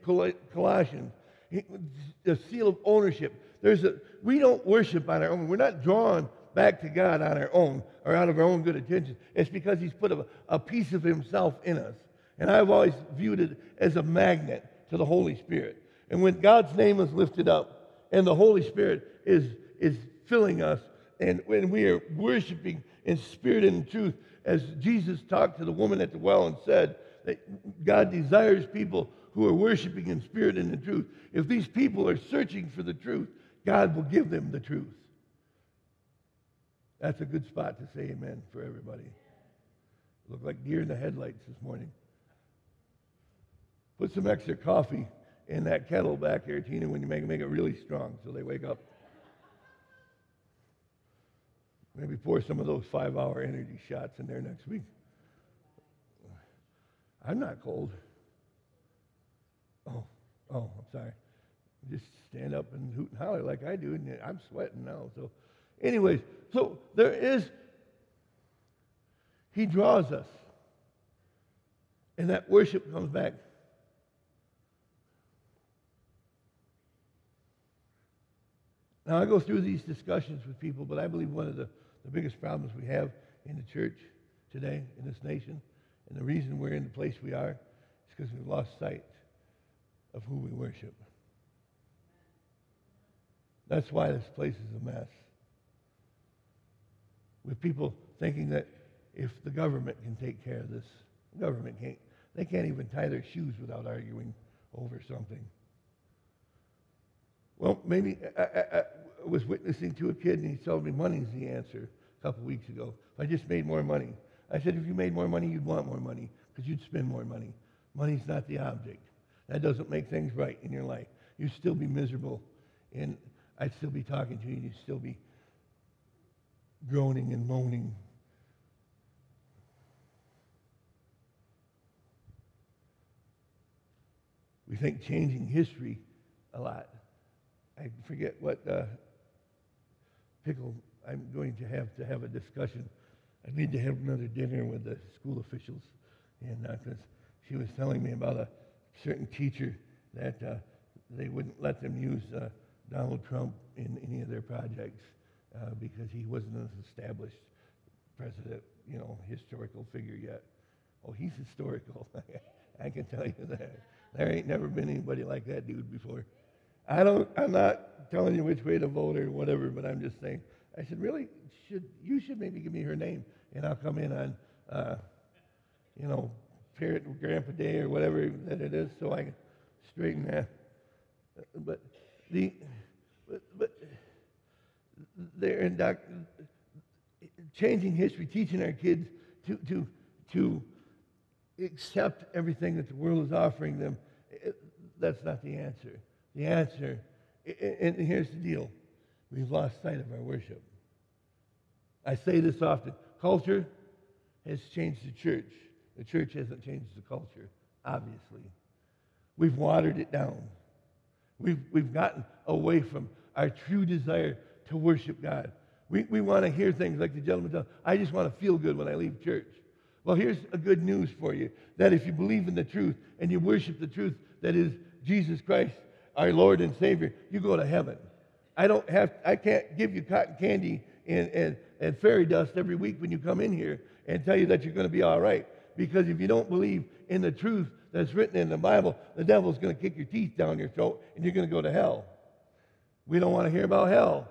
Speaker 1: Colossians. A seal of ownership. There's a, we don't worship on our own. We're not drawn back to God on our own or out of our own good intentions. It's because He's put a, a piece of Himself in us. And I've always viewed it as a magnet to the Holy Spirit. And when God's name is lifted up and the Holy Spirit is, is filling us, and when we are worshiping in spirit and in truth, as Jesus talked to the woman at the well and said, that God desires people who are worshiping in spirit and in truth. If these people are searching for the truth, God will give them the truth. That's a good spot to say amen for everybody. Look like deer in the headlights this morning. Put some extra coffee in that kettle back there, Tina, when you make make it really strong so they wake up. Maybe pour some of those five hour energy shots in there next week. I'm not cold. Oh, I'm sorry. Just stand up and hoot and holler like I do, and I'm sweating now. So, anyways, so there is, He draws us. And that worship comes back. Now, I go through these discussions with people, but I believe one of the, the biggest problems we have in the church today, in this nation, and the reason we're in the place we are is because we've lost sight of who we worship. That's why this place is a mess. With people thinking that if the government can take care of this, government can't. They can't even tie their shoes without arguing over something. Well, maybe I, I, I was witnessing to a kid and he told me money's the answer a couple weeks ago. I just made more money. I said, if you made more money, you'd want more money because you'd spend more money. Money's not the object. That doesn't make things right in your life. You'd still be miserable, and I'd still be talking to you, and you'd still be groaning and moaning. We think changing history a lot. I forget what uh, pickle I'm going to have to have a discussion. I need to have another dinner with the school officials, and because uh, she was telling me about a certain teacher that uh, they wouldn't let them use uh, Donald Trump in any of their projects uh, because he wasn't an established president, you know, historical figure yet. Oh, he's historical. I can tell you that. There ain't never been anybody like that dude before. I don't. I'm not telling you which way to vote or whatever, but I'm just saying. I said, really, should you should maybe give me her name, and I'll come in on, uh, you know, parent grandpa day or whatever that it is, so I can straighten that. But the but, but they're in doc, changing history, teaching our kids to to to accept everything that the world is offering them. Eh, that's not the answer. The answer, and here's the deal: we've lost sight of our worship. I say this often: culture has changed the church the church hasn't changed the culture, obviously. We've watered it down. We've, we've gotten away from our true desire to worship God. We, we want to hear things like the gentleman said, I just want to feel good when I leave church. Well, here's a good news for you that if you believe in the truth and you worship the truth that is Jesus Christ, our Lord and Savior, you go to heaven. I don't have, I can't give you cotton candy and, and, and fairy dust every week when you come in here and tell you that you're going to be all right. Because if you don't believe in the truth that's written in the Bible, the devil's going to kick your teeth down your throat and you're going to go to hell. We don't want to hear about hell.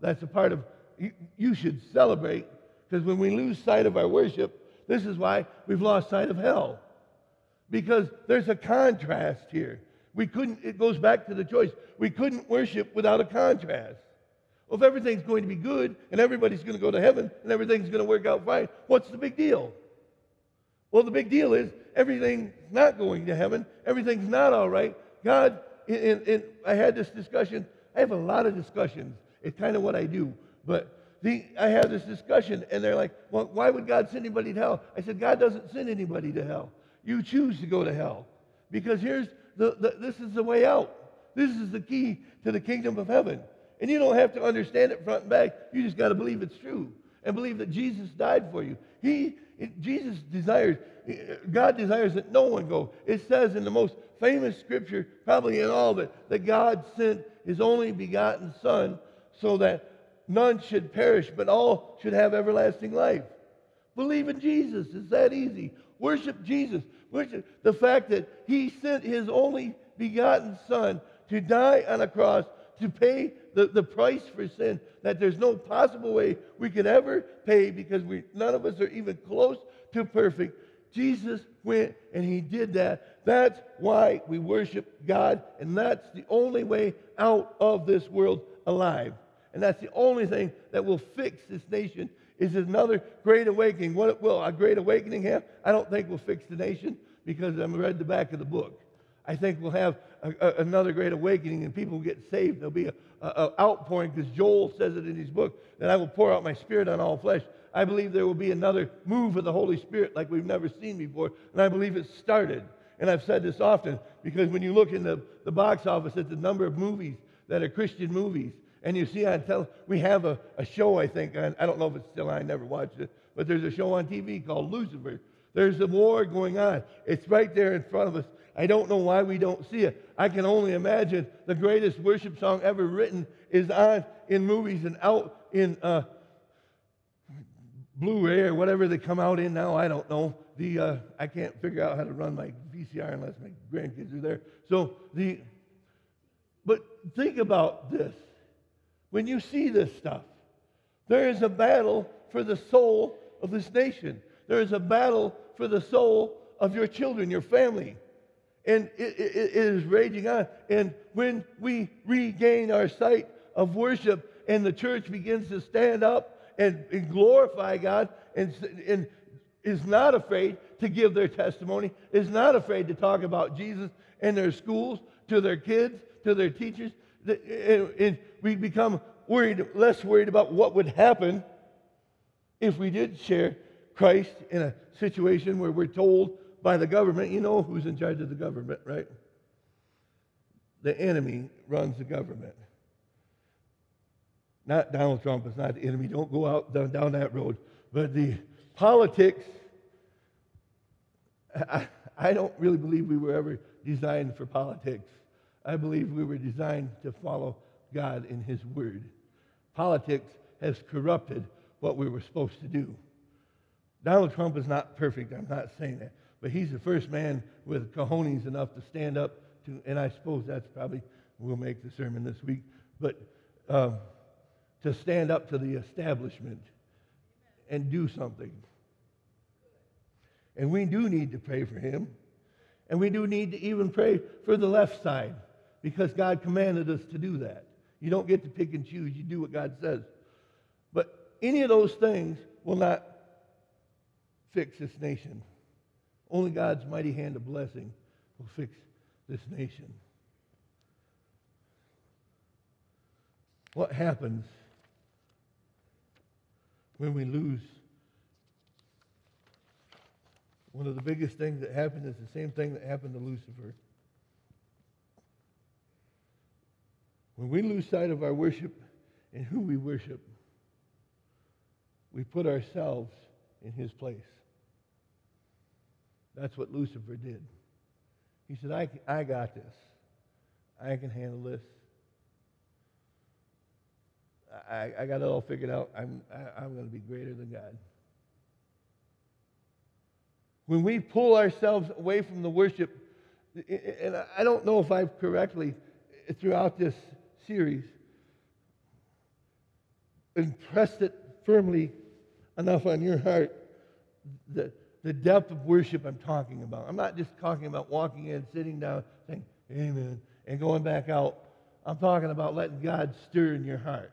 Speaker 1: That's a part of, you, you should celebrate because when we lose sight of our worship, this is why we've lost sight of hell. Because there's a contrast here. We couldn't, it goes back to the choice. We couldn't worship without a contrast. Well, if everything's going to be good and everybody's going to go to heaven and everything's going to work out fine, what's the big deal? Well, the big deal is everything's not going to heaven, everything's not all right. God, and, and I had this discussion. I have a lot of discussions. It's kind of what I do. But the, I have this discussion, and they're like, well, why would God send anybody to hell? I said, God doesn't send anybody to hell. You choose to go to hell. Because here's the, the this is the way out. This is the key to the kingdom of heaven. And you don't have to understand it front and back. You just got to believe it's true and believe that Jesus died for you. He, Jesus desires, God desires that no one go. It says in the most famous scripture, probably in all of it, that God sent his only begotten Son so that none should perish, but all should have everlasting life. Believe in Jesus. It's that easy. Worship Jesus. Worship the fact that he sent his only begotten Son to die on a cross to pay the, the price for sin that there's no possible way we could ever pay because we, none of us are even close to perfect. Jesus went and he did that. That's why we worship God, and that's the only way out of this world alive. And that's the only thing that will fix this nation is another great awakening. What will a great awakening have? I don't think will fix the nation because I've read the back of the book. I think we'll have a, a, another great awakening and people get saved. There'll be an outpouring because Joel says it in his book that I will pour out my spirit on all flesh. I believe there will be another move of the Holy Spirit like we've never seen before, and I believe it's started. And I've said this often because when you look in the, the box office at the number of movies that are Christian movies, and you see on tell we have a, a show, I think, I don't know if it's still on, I never watched it, but there's a show on TV called Lucifer. There's a war going on. It's right there in front of us. I don't know why we don't see it. I can only imagine the greatest worship song ever written is on in movies and out in uh, Blu-ray or whatever they come out in now. I don't know. The uh, I can't figure out how to run my VCR unless my grandkids are there. So the but think about this when you see this stuff. There is a battle for the soul of this nation. There is a battle for the soul of your children, your family. And it, it, it is raging on. And when we regain our sight of worship and the church begins to stand up and, and glorify God and, and is not afraid to give their testimony, is not afraid to talk about Jesus in their schools, to their kids, to their teachers, and we become worried, less worried about what would happen if we did share Christ in a situation where we're told by the government, you know who's in charge of the government, right? The enemy runs the government. Not Donald Trump is not the enemy. Don't go out down, down that road. But the politics, I, I don't really believe we were ever designed for politics. I believe we were designed to follow God in His Word. Politics has corrupted what we were supposed to do. Donald Trump is not perfect. I'm not saying that. But he's the first man with cojones enough to stand up to, and I suppose that's probably, we'll make the sermon this week, but uh, to stand up to the establishment and do something. And we do need to pray for him. And we do need to even pray for the left side because God commanded us to do that. You don't get to pick and choose, you do what God says. But any of those things will not fix this nation. Only God's mighty hand of blessing will fix this nation. What happens when we lose? One of the biggest things that happened is the same thing that happened to Lucifer. When we lose sight of our worship and who we worship, we put ourselves in his place. That's what Lucifer did. He said, I, I got this. I can handle this. I, I got it all figured out. I'm, I, I'm going to be greater than God. when we pull ourselves away from the worship, and I don't know if I've correctly uh, throughout this series impressed it firmly enough on your heart the, the depth of worship I'm talking about. I'm not just talking about walking in, sitting down, saying, Amen, and going back out. I'm talking about letting God stir in your heart.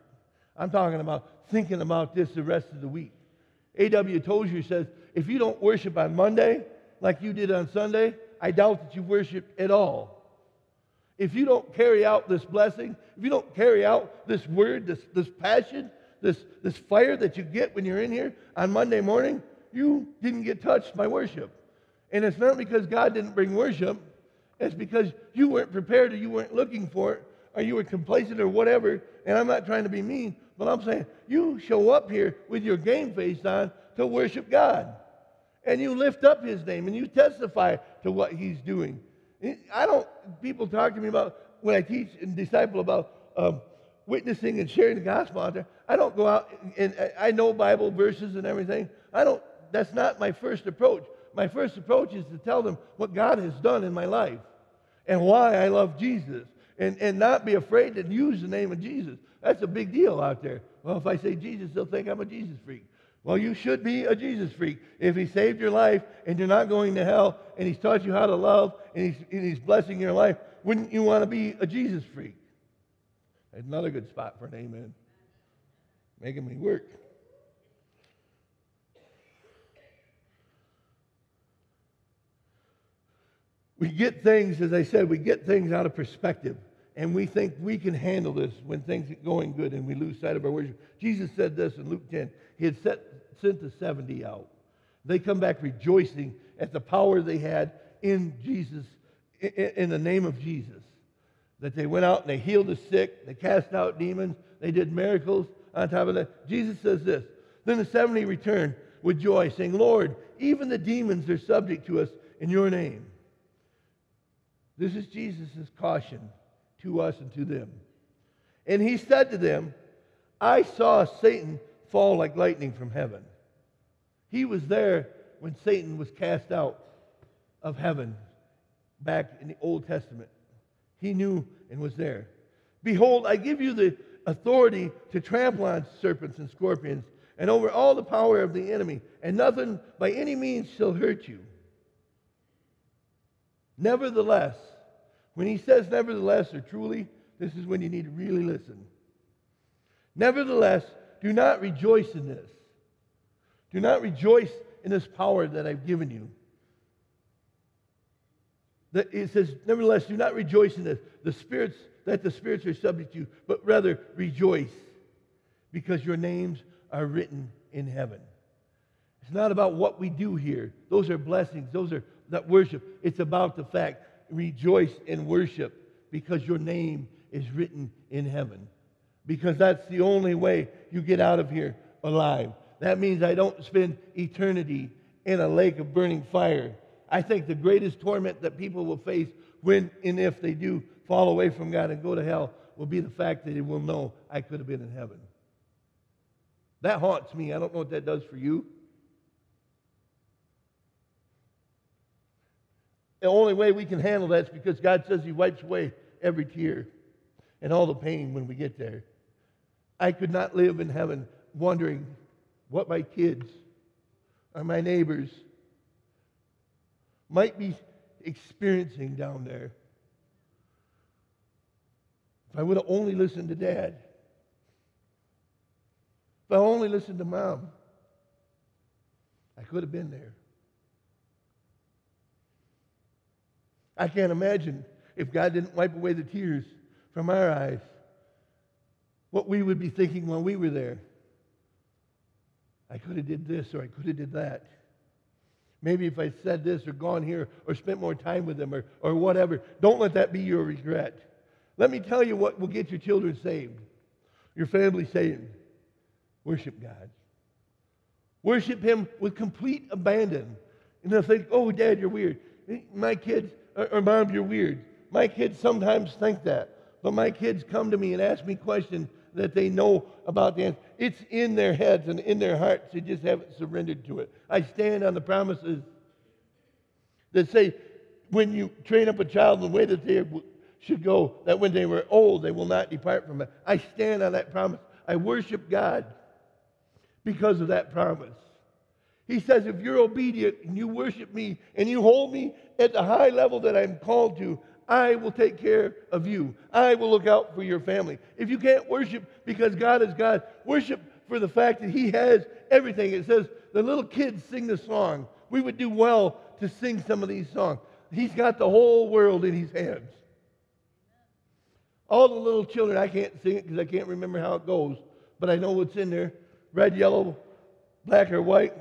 Speaker 1: I'm talking about thinking about this the rest of the week. A.W. Tozer says, if you don't worship on Monday like you did on Sunday, I doubt that you worship at all. If you don't carry out this blessing, if you don't carry out this word, this, this passion, this, this fire that you get when you're in here on Monday morning, you didn't get touched by worship. And it's not because God didn't bring worship, it's because you weren't prepared or you weren't looking for it or you were complacent or whatever. And I'm not trying to be mean, but I'm saying you show up here with your game face on to worship God. And you lift up his name and you testify to what he's doing. I don't, people talk to me about when I teach and disciple about um, witnessing and sharing the gospel out there. I don't go out and I know Bible verses and everything. I don't, that's not my first approach. My first approach is to tell them what God has done in my life and why I love Jesus and, and not be afraid to use the name of Jesus. That's a big deal out there. Well, if I say Jesus, they'll think I'm a Jesus freak. Well, you should be a Jesus freak. If he saved your life and you're not going to hell and he's taught you how to love and he's, and he's blessing your life, wouldn't you want to be a Jesus freak? Another good spot for an amen. Making me work. We get things, as I said, we get things out of perspective and we think we can handle this when things are going good and we lose sight of our worship. Jesus said this in Luke 10. He had set, sent the 70 out. They come back rejoicing at the power they had in Jesus, in, the name of Jesus. That they went out and they healed the sick, they cast out demons, they did miracles on top of that. Jesus says this. Then the 70 returned with joy, saying, Lord, even the demons are subject to us in your name. This is Jesus' caution to us and to them. And he said to them, I saw Satan fall like lightning from heaven. He was there when Satan was cast out of heaven back in the Old Testament. He knew and was there. Behold, I give you the authority to trample on serpents and scorpions and over all the power of the enemy, and nothing by any means shall hurt you. Nevertheless, when he says nevertheless or truly, this is when you need to really listen. Nevertheless, do not rejoice in this. Do not rejoice in this power that I've given you. That it says, nevertheless, do not rejoice in this. The spirits that the spirits are subject to, you, but rather rejoice because your names are written in heaven. It's not about what we do here. Those are blessings. Those are that worship. It's about the fact rejoice and worship because your name is written in heaven. Because that's the only way you get out of here alive. That means I don't spend eternity in a lake of burning fire. I think the greatest torment that people will face when and if they do fall away from God and go to hell will be the fact that they will know I could have been in heaven. That haunts me. I don't know what that does for you. The only way we can handle that is because God says He wipes away every tear and all the pain when we get there. I could not live in heaven wondering what my kids or my neighbors might be experiencing down there. If I would have only listened to dad, if I only listened to mom, I could have been there. I can't imagine if God didn't wipe away the tears from our eyes, what we would be thinking while we were there. I could have did this or I could have did that. Maybe if I said this or gone here or spent more time with them or, or whatever. Don't let that be your regret. Let me tell you what will get your children saved, your family saved. Worship God. Worship Him with complete abandon. And they'll think, oh, Dad, you're weird. My kids, or, or mom, you're weird. My kids sometimes think that. But my kids come to me and ask me questions that they know about the answer. It's in their heads and in their hearts. They just haven't surrendered to it. I stand on the promises that say, when you train up a child in the way that they should go, that when they were old, they will not depart from it. I stand on that promise. I worship God because of that promise. He says, if you're obedient and you worship me and you hold me at the high level that I'm called to, I will take care of you. I will look out for your family. If you can't worship because God is God, worship for the fact that He has everything. It says the little kids sing the song. We would do well to sing some of these songs. He's got the whole world in His hands. All the little children, I can't sing it because I can't remember how it goes, but I know what's in there red, yellow, black, or white.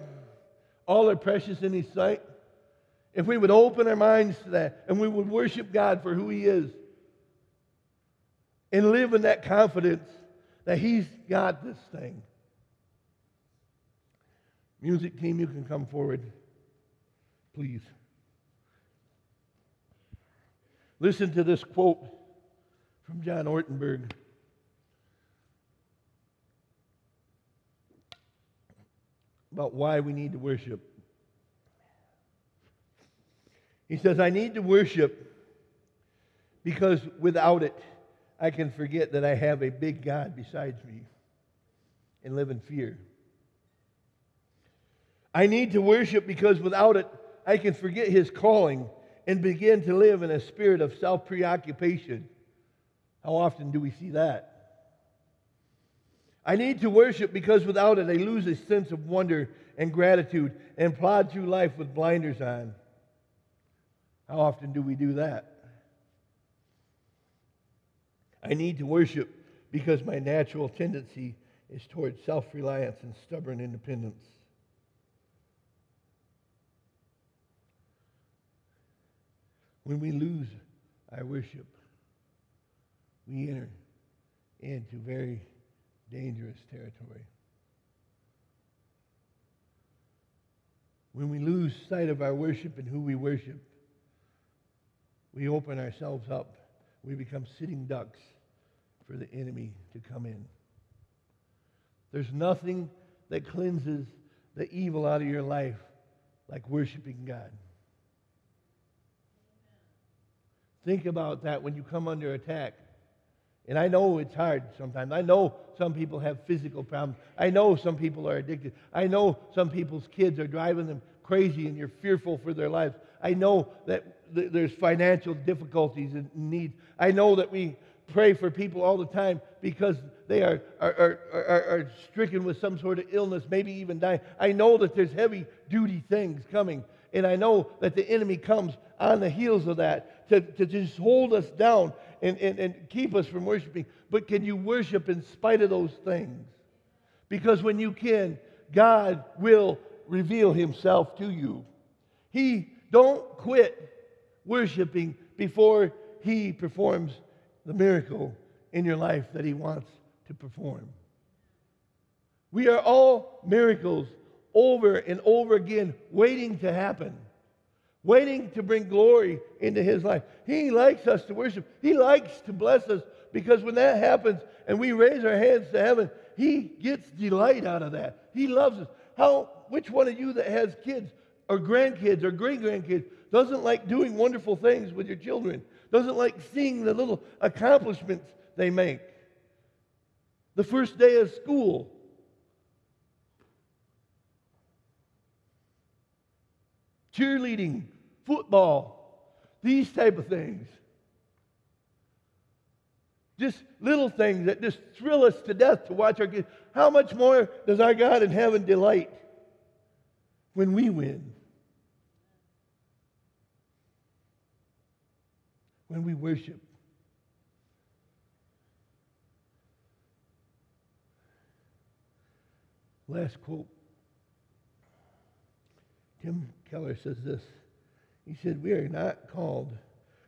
Speaker 1: All are precious in His sight. If we would open our minds to that and we would worship God for who He is and live in that confidence that He's got this thing. Music team, you can come forward, please. Listen to this quote from John Ortberg. About why we need to worship. He says, I need to worship because without it, I can forget that I have a big God besides me and live in fear. I need to worship because without it, I can forget his calling and begin to live in a spirit of self preoccupation. How often do we see that? I need to worship because without it, I lose a sense of wonder and gratitude and plod through life with blinders on. How often do we do that? I need to worship because my natural tendency is towards self reliance and stubborn independence. When we lose our worship, we enter into very dangerous territory. When we lose sight of our worship and who we worship, we open ourselves up. We become sitting ducks for the enemy to come in. There's nothing that cleanses the evil out of your life like worshiping God. Think about that when you come under attack. And I know it's hard sometimes. I know some people have physical problems. I know some people are addicted. I know some people's kids are driving them crazy and you're fearful for their lives. I know that th- there's financial difficulties and needs. I know that we pray for people all the time because they are, are, are, are, are stricken with some sort of illness, maybe even dying. I know that there's heavy duty things coming. And I know that the enemy comes on the heels of that to, to just hold us down and, and, and keep us from worshiping. But can you worship in spite of those things? Because when you can, God will reveal himself to you. He don't quit worshiping before he performs the miracle in your life that he wants to perform. We are all miracles over and over again waiting to happen, waiting to bring glory into his life. He likes us to worship, he likes to bless us because when that happens and we raise our hands to heaven, he gets delight out of that. He loves us. How which one of you that has kids or grandkids or great grandkids doesn't like doing wonderful things with your children? Doesn't like seeing the little accomplishments they make? The first day of school, cheerleading, football, these type of things. Just little things that just thrill us to death to watch our kids. How much more does our God in heaven delight when we win? When we worship. Last quote. Tim Keller says this. He said, We are not called,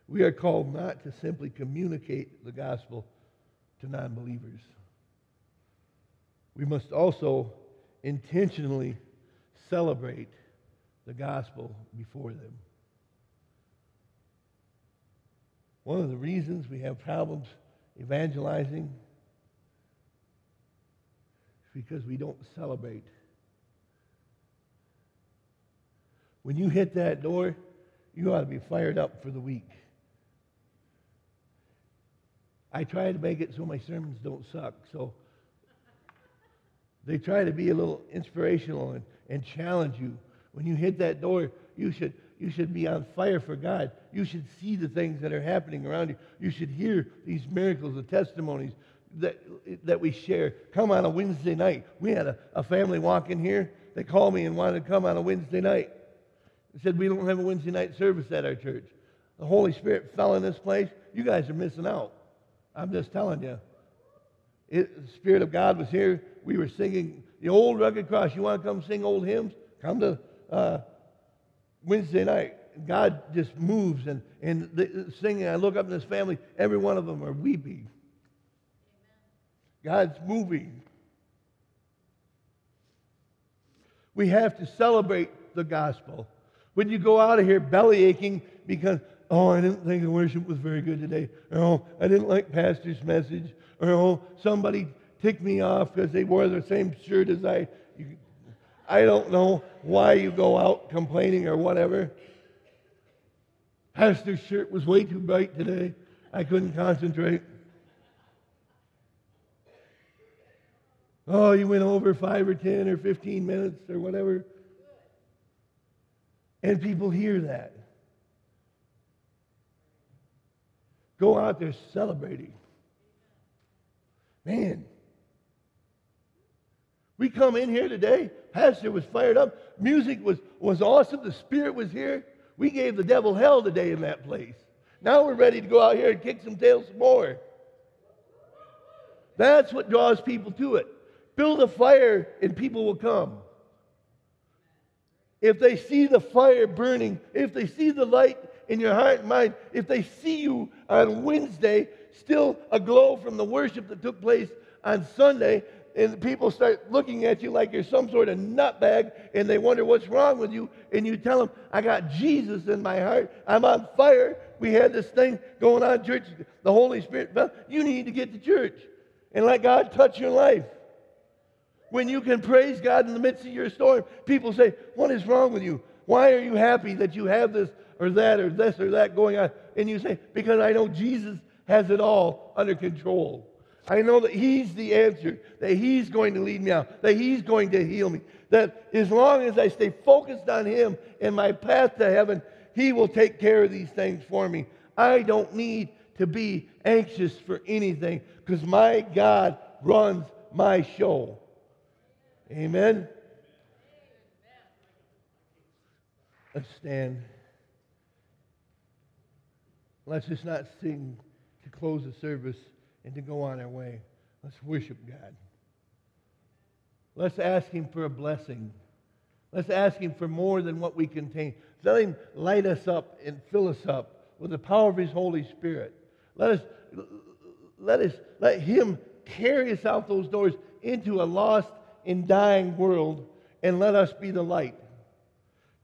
Speaker 1: we are called not to simply communicate the gospel to non believers. We must also intentionally celebrate the gospel before them. One of the reasons we have problems evangelizing is because we don't celebrate when you hit that door you ought to be fired up for the week. I try to make it so my sermons don't suck. So they try to be a little inspirational and, and challenge you. When you hit that door, you should, you should be on fire for God. You should see the things that are happening around you. You should hear these miracles, the testimonies that, that we share. Come on a Wednesday night. We had a, a family walk in here. They called me and wanted to come on a Wednesday night. Said, We don't have a Wednesday night service at our church. The Holy Spirit fell in this place. You guys are missing out. I'm just telling you. It, the Spirit of God was here. We were singing the old rugged cross. You want to come sing old hymns? Come to uh, Wednesday night. God just moves and, and the, singing. I look up in this family, every one of them are weeping. God's moving. We have to celebrate the gospel. When you go out of here belly aching because oh, I didn't think the worship was very good today. Or, oh, I didn't like pastor's message. Or, oh, somebody ticked me off because they wore the same shirt as I. You, I don't know why you go out complaining or whatever. Pastor's shirt was way too bright today. I couldn't concentrate. Oh, you went over five or 10 or 15 minutes or whatever. And people hear that. Go out there celebrating. Man, we come in here today. Pastor was fired up. Music was, was awesome. The Spirit was here. We gave the devil hell today in that place. Now we're ready to go out here and kick some tails some more. That's what draws people to it. Build a fire and people will come. If they see the fire burning, if they see the light in your heart and mind, if they see you on Wednesday still aglow from the worship that took place on Sunday, and people start looking at you like you're some sort of nutbag and they wonder what's wrong with you, and you tell them, I got Jesus in my heart. I'm on fire. We had this thing going on, church. The Holy Spirit fell. You need to get to church and let God touch your life. When you can praise God in the midst of your storm, people say, What is wrong with you? Why are you happy that you have this or that or this or that going on. And you say, because I know Jesus has it all under control. I know that He's the answer, that He's going to lead me out, that He's going to heal me, that as long as I stay focused on Him and my path to heaven, He will take care of these things for me. I don't need to be anxious for anything because my God runs my show. Amen. Let's stand. Let's just not sing to close the service and to go on our way. Let's worship God. Let's ask Him for a blessing. Let's ask Him for more than what we contain. Let Him light us up and fill us up with the power of His Holy Spirit. Let us, let us, let Him carry us out those doors into a lost and dying world and let us be the light.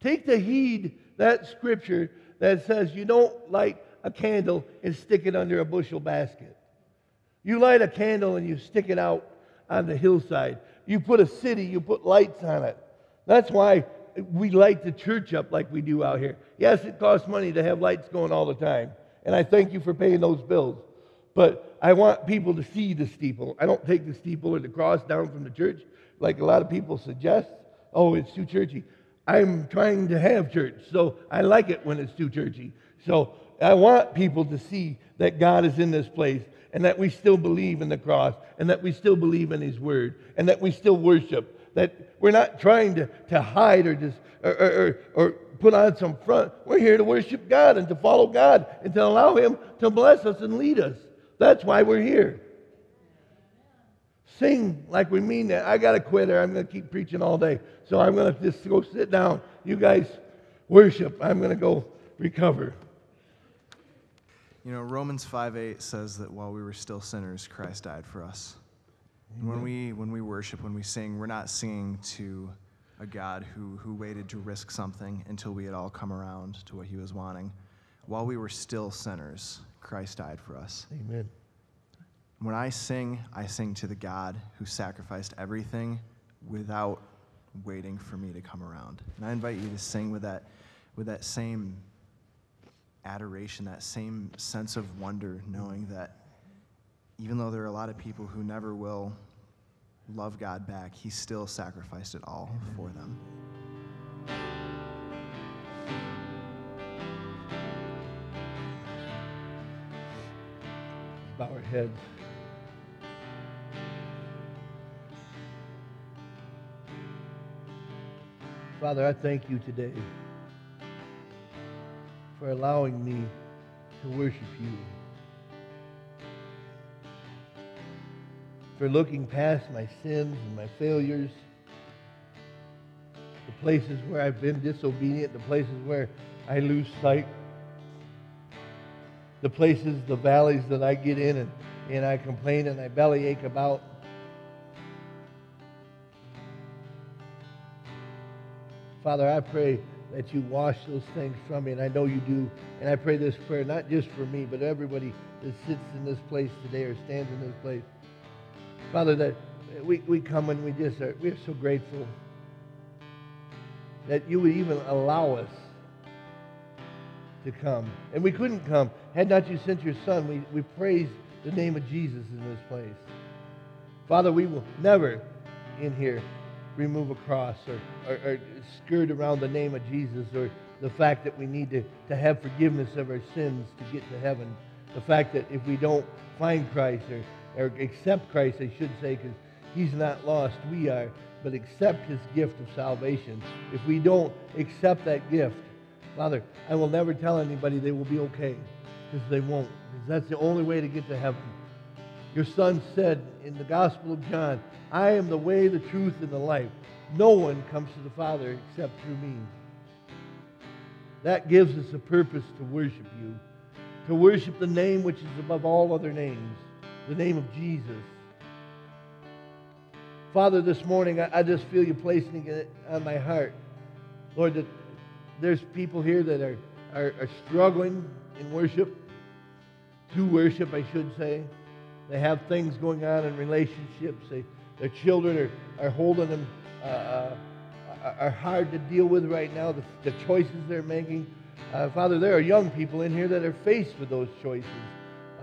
Speaker 1: Take the heed that scripture that says you don't light a candle and stick it under a bushel basket. You light a candle and you stick it out on the hillside. You put a city, you put lights on it. That's why we light the church up like we do out here. Yes, it costs money to have lights going all the time. And I thank you for paying those bills. But I want people to see the steeple. I don't take the steeple or the cross down from the church like a lot of people suggest. Oh, it's too churchy. I'm trying to have church, so I like it when it's too churchy. So I want people to see that God is in this place and that we still believe in the cross and that we still believe in His Word and that we still worship. That we're not trying to, to hide or, just, or, or, or put on some front. We're here to worship God and to follow God and to allow Him to bless us and lead us. That's why we're here. Sing like we mean that. I got to quit or I'm going to keep preaching all day. So I'm going to just go sit down. You guys worship. I'm going to go recover.
Speaker 2: You know, Romans 5 8 says that while we were still sinners, Christ died for us. And when we, when we worship, when we sing, we're not singing to a God who, who waited to risk something until we had all come around to what he was wanting. While we were still sinners, Christ died for us.
Speaker 1: Amen.
Speaker 2: When I sing, I sing to the God who sacrificed everything without waiting for me to come around. And I invite you to sing with that, with that same adoration, that same sense of wonder, knowing that even though there are a lot of people who never will love God back, He still sacrificed it all for them.
Speaker 1: Bow our heads. Father, I thank you today for allowing me to worship you. For looking past my sins and my failures, the places where I've been disobedient, the places where I lose sight, the places, the valleys that I get in and, and I complain and I bellyache about. Father, I pray that you wash those things from me, and I know you do. And I pray this prayer not just for me, but everybody that sits in this place today or stands in this place. Father, that we, we come and we just are, we're so grateful that you would even allow us to come. And we couldn't come had not you sent your son. We, we praise the name of Jesus in this place. Father, we will never in here remove a cross or, or, or skirt around the name of Jesus or the fact that we need to, to have forgiveness of our sins to get to heaven. The fact that if we don't find Christ or, or accept Christ, I should say, because he's not lost, we are, but accept his gift of salvation. If we don't accept that gift, Father, I will never tell anybody they will be okay because they won't. Because that's the only way to get to heaven. Your son said in the Gospel of John, I am the way, the truth, and the life. No one comes to the Father except through me. That gives us a purpose to worship you, to worship the name which is above all other names, the name of Jesus. Father, this morning I, I just feel you placing it on my heart. Lord, that there's people here that are, are, are struggling in worship, to worship, I should say. They have things going on in relationships. They, their children are, are holding them, uh, uh, are hard to deal with right now, the, the choices they're making. Uh, Father, there are young people in here that are faced with those choices,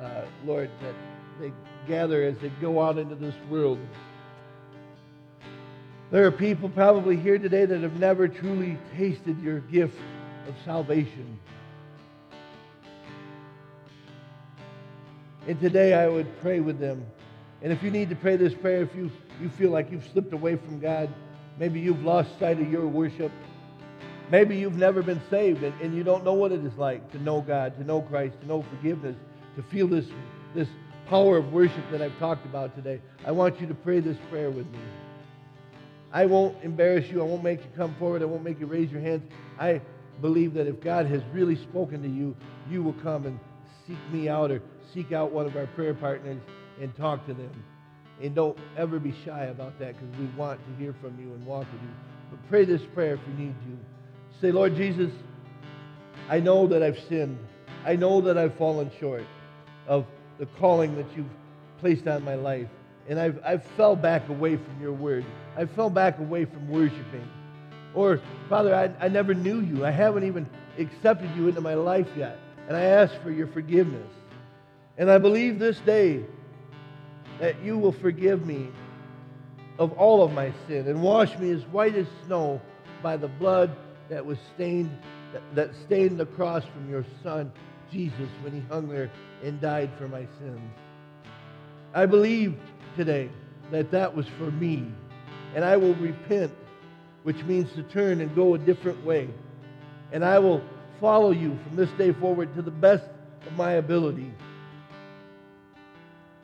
Speaker 1: uh, Lord, that they gather as they go out into this world. There are people probably here today that have never truly tasted your gift of salvation. And today I would pray with them. And if you need to pray this prayer, if you, you feel like you've slipped away from God, maybe you've lost sight of your worship, maybe you've never been saved and, and you don't know what it is like to know God, to know Christ, to know forgiveness, to feel this, this power of worship that I've talked about today, I want you to pray this prayer with me. I won't embarrass you. I won't make you come forward. I won't make you raise your hands. I believe that if God has really spoken to you, you will come and seek me out or seek out one of our prayer partners and talk to them. And don't ever be shy about that because we want to hear from you and walk with you. But pray this prayer if you need to. Say, Lord Jesus, I know that I've sinned. I know that I've fallen short of the calling that you've placed on my life. And I've, I've fell back away from your word. I fell back away from worshiping. Or, Father, I, I never knew you. I haven't even accepted you into my life yet. And I ask for your forgiveness. And I believe this day that you will forgive me of all of my sin and wash me as white as snow by the blood that was stained that, stained the cross from your son Jesus when he hung there and died for my sins. I believe today that that was for me and I will repent which means to turn and go a different way. And I will follow you from this day forward to the best of my ability.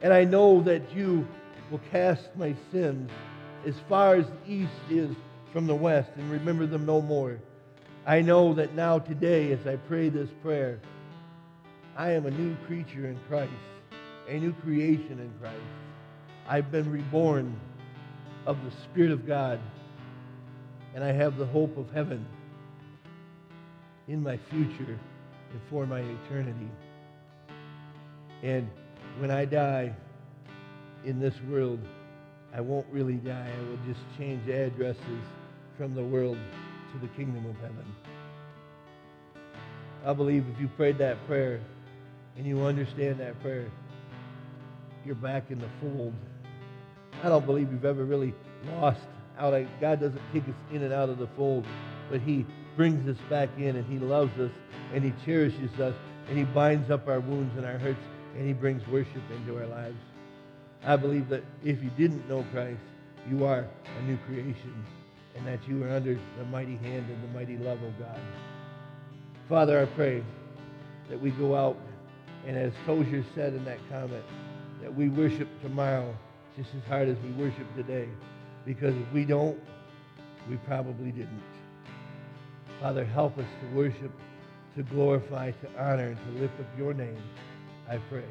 Speaker 1: And I know that you will cast my sins as far as the east is from the west and remember them no more. I know that now, today, as I pray this prayer, I am a new creature in Christ, a new creation in Christ. I've been reborn of the Spirit of God, and I have the hope of heaven in my future and for my eternity. And when I die in this world, I won't really die. I will just change addresses from the world to the kingdom of heaven. I believe if you prayed that prayer and you understand that prayer, you're back in the fold. I don't believe you've ever really lost out. Of, God doesn't kick us in and out of the fold, but He brings us back in and He loves us and He cherishes us and He binds up our wounds and our hurts and He brings worship into our lives. I believe that if you didn't know Christ, you are a new creation and that you are under the mighty hand and the mighty love of God. Father, I pray that we go out and as Tozer said in that comment, that we worship tomorrow just as hard as we worship today. Because if we don't, we probably didn't. Father, help us to worship, to glorify, to honor, and to lift up your name, I pray.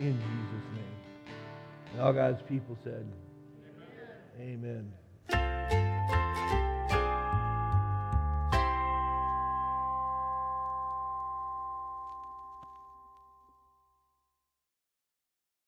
Speaker 1: In Jesus' name. And all God's people said, Amen. Amen.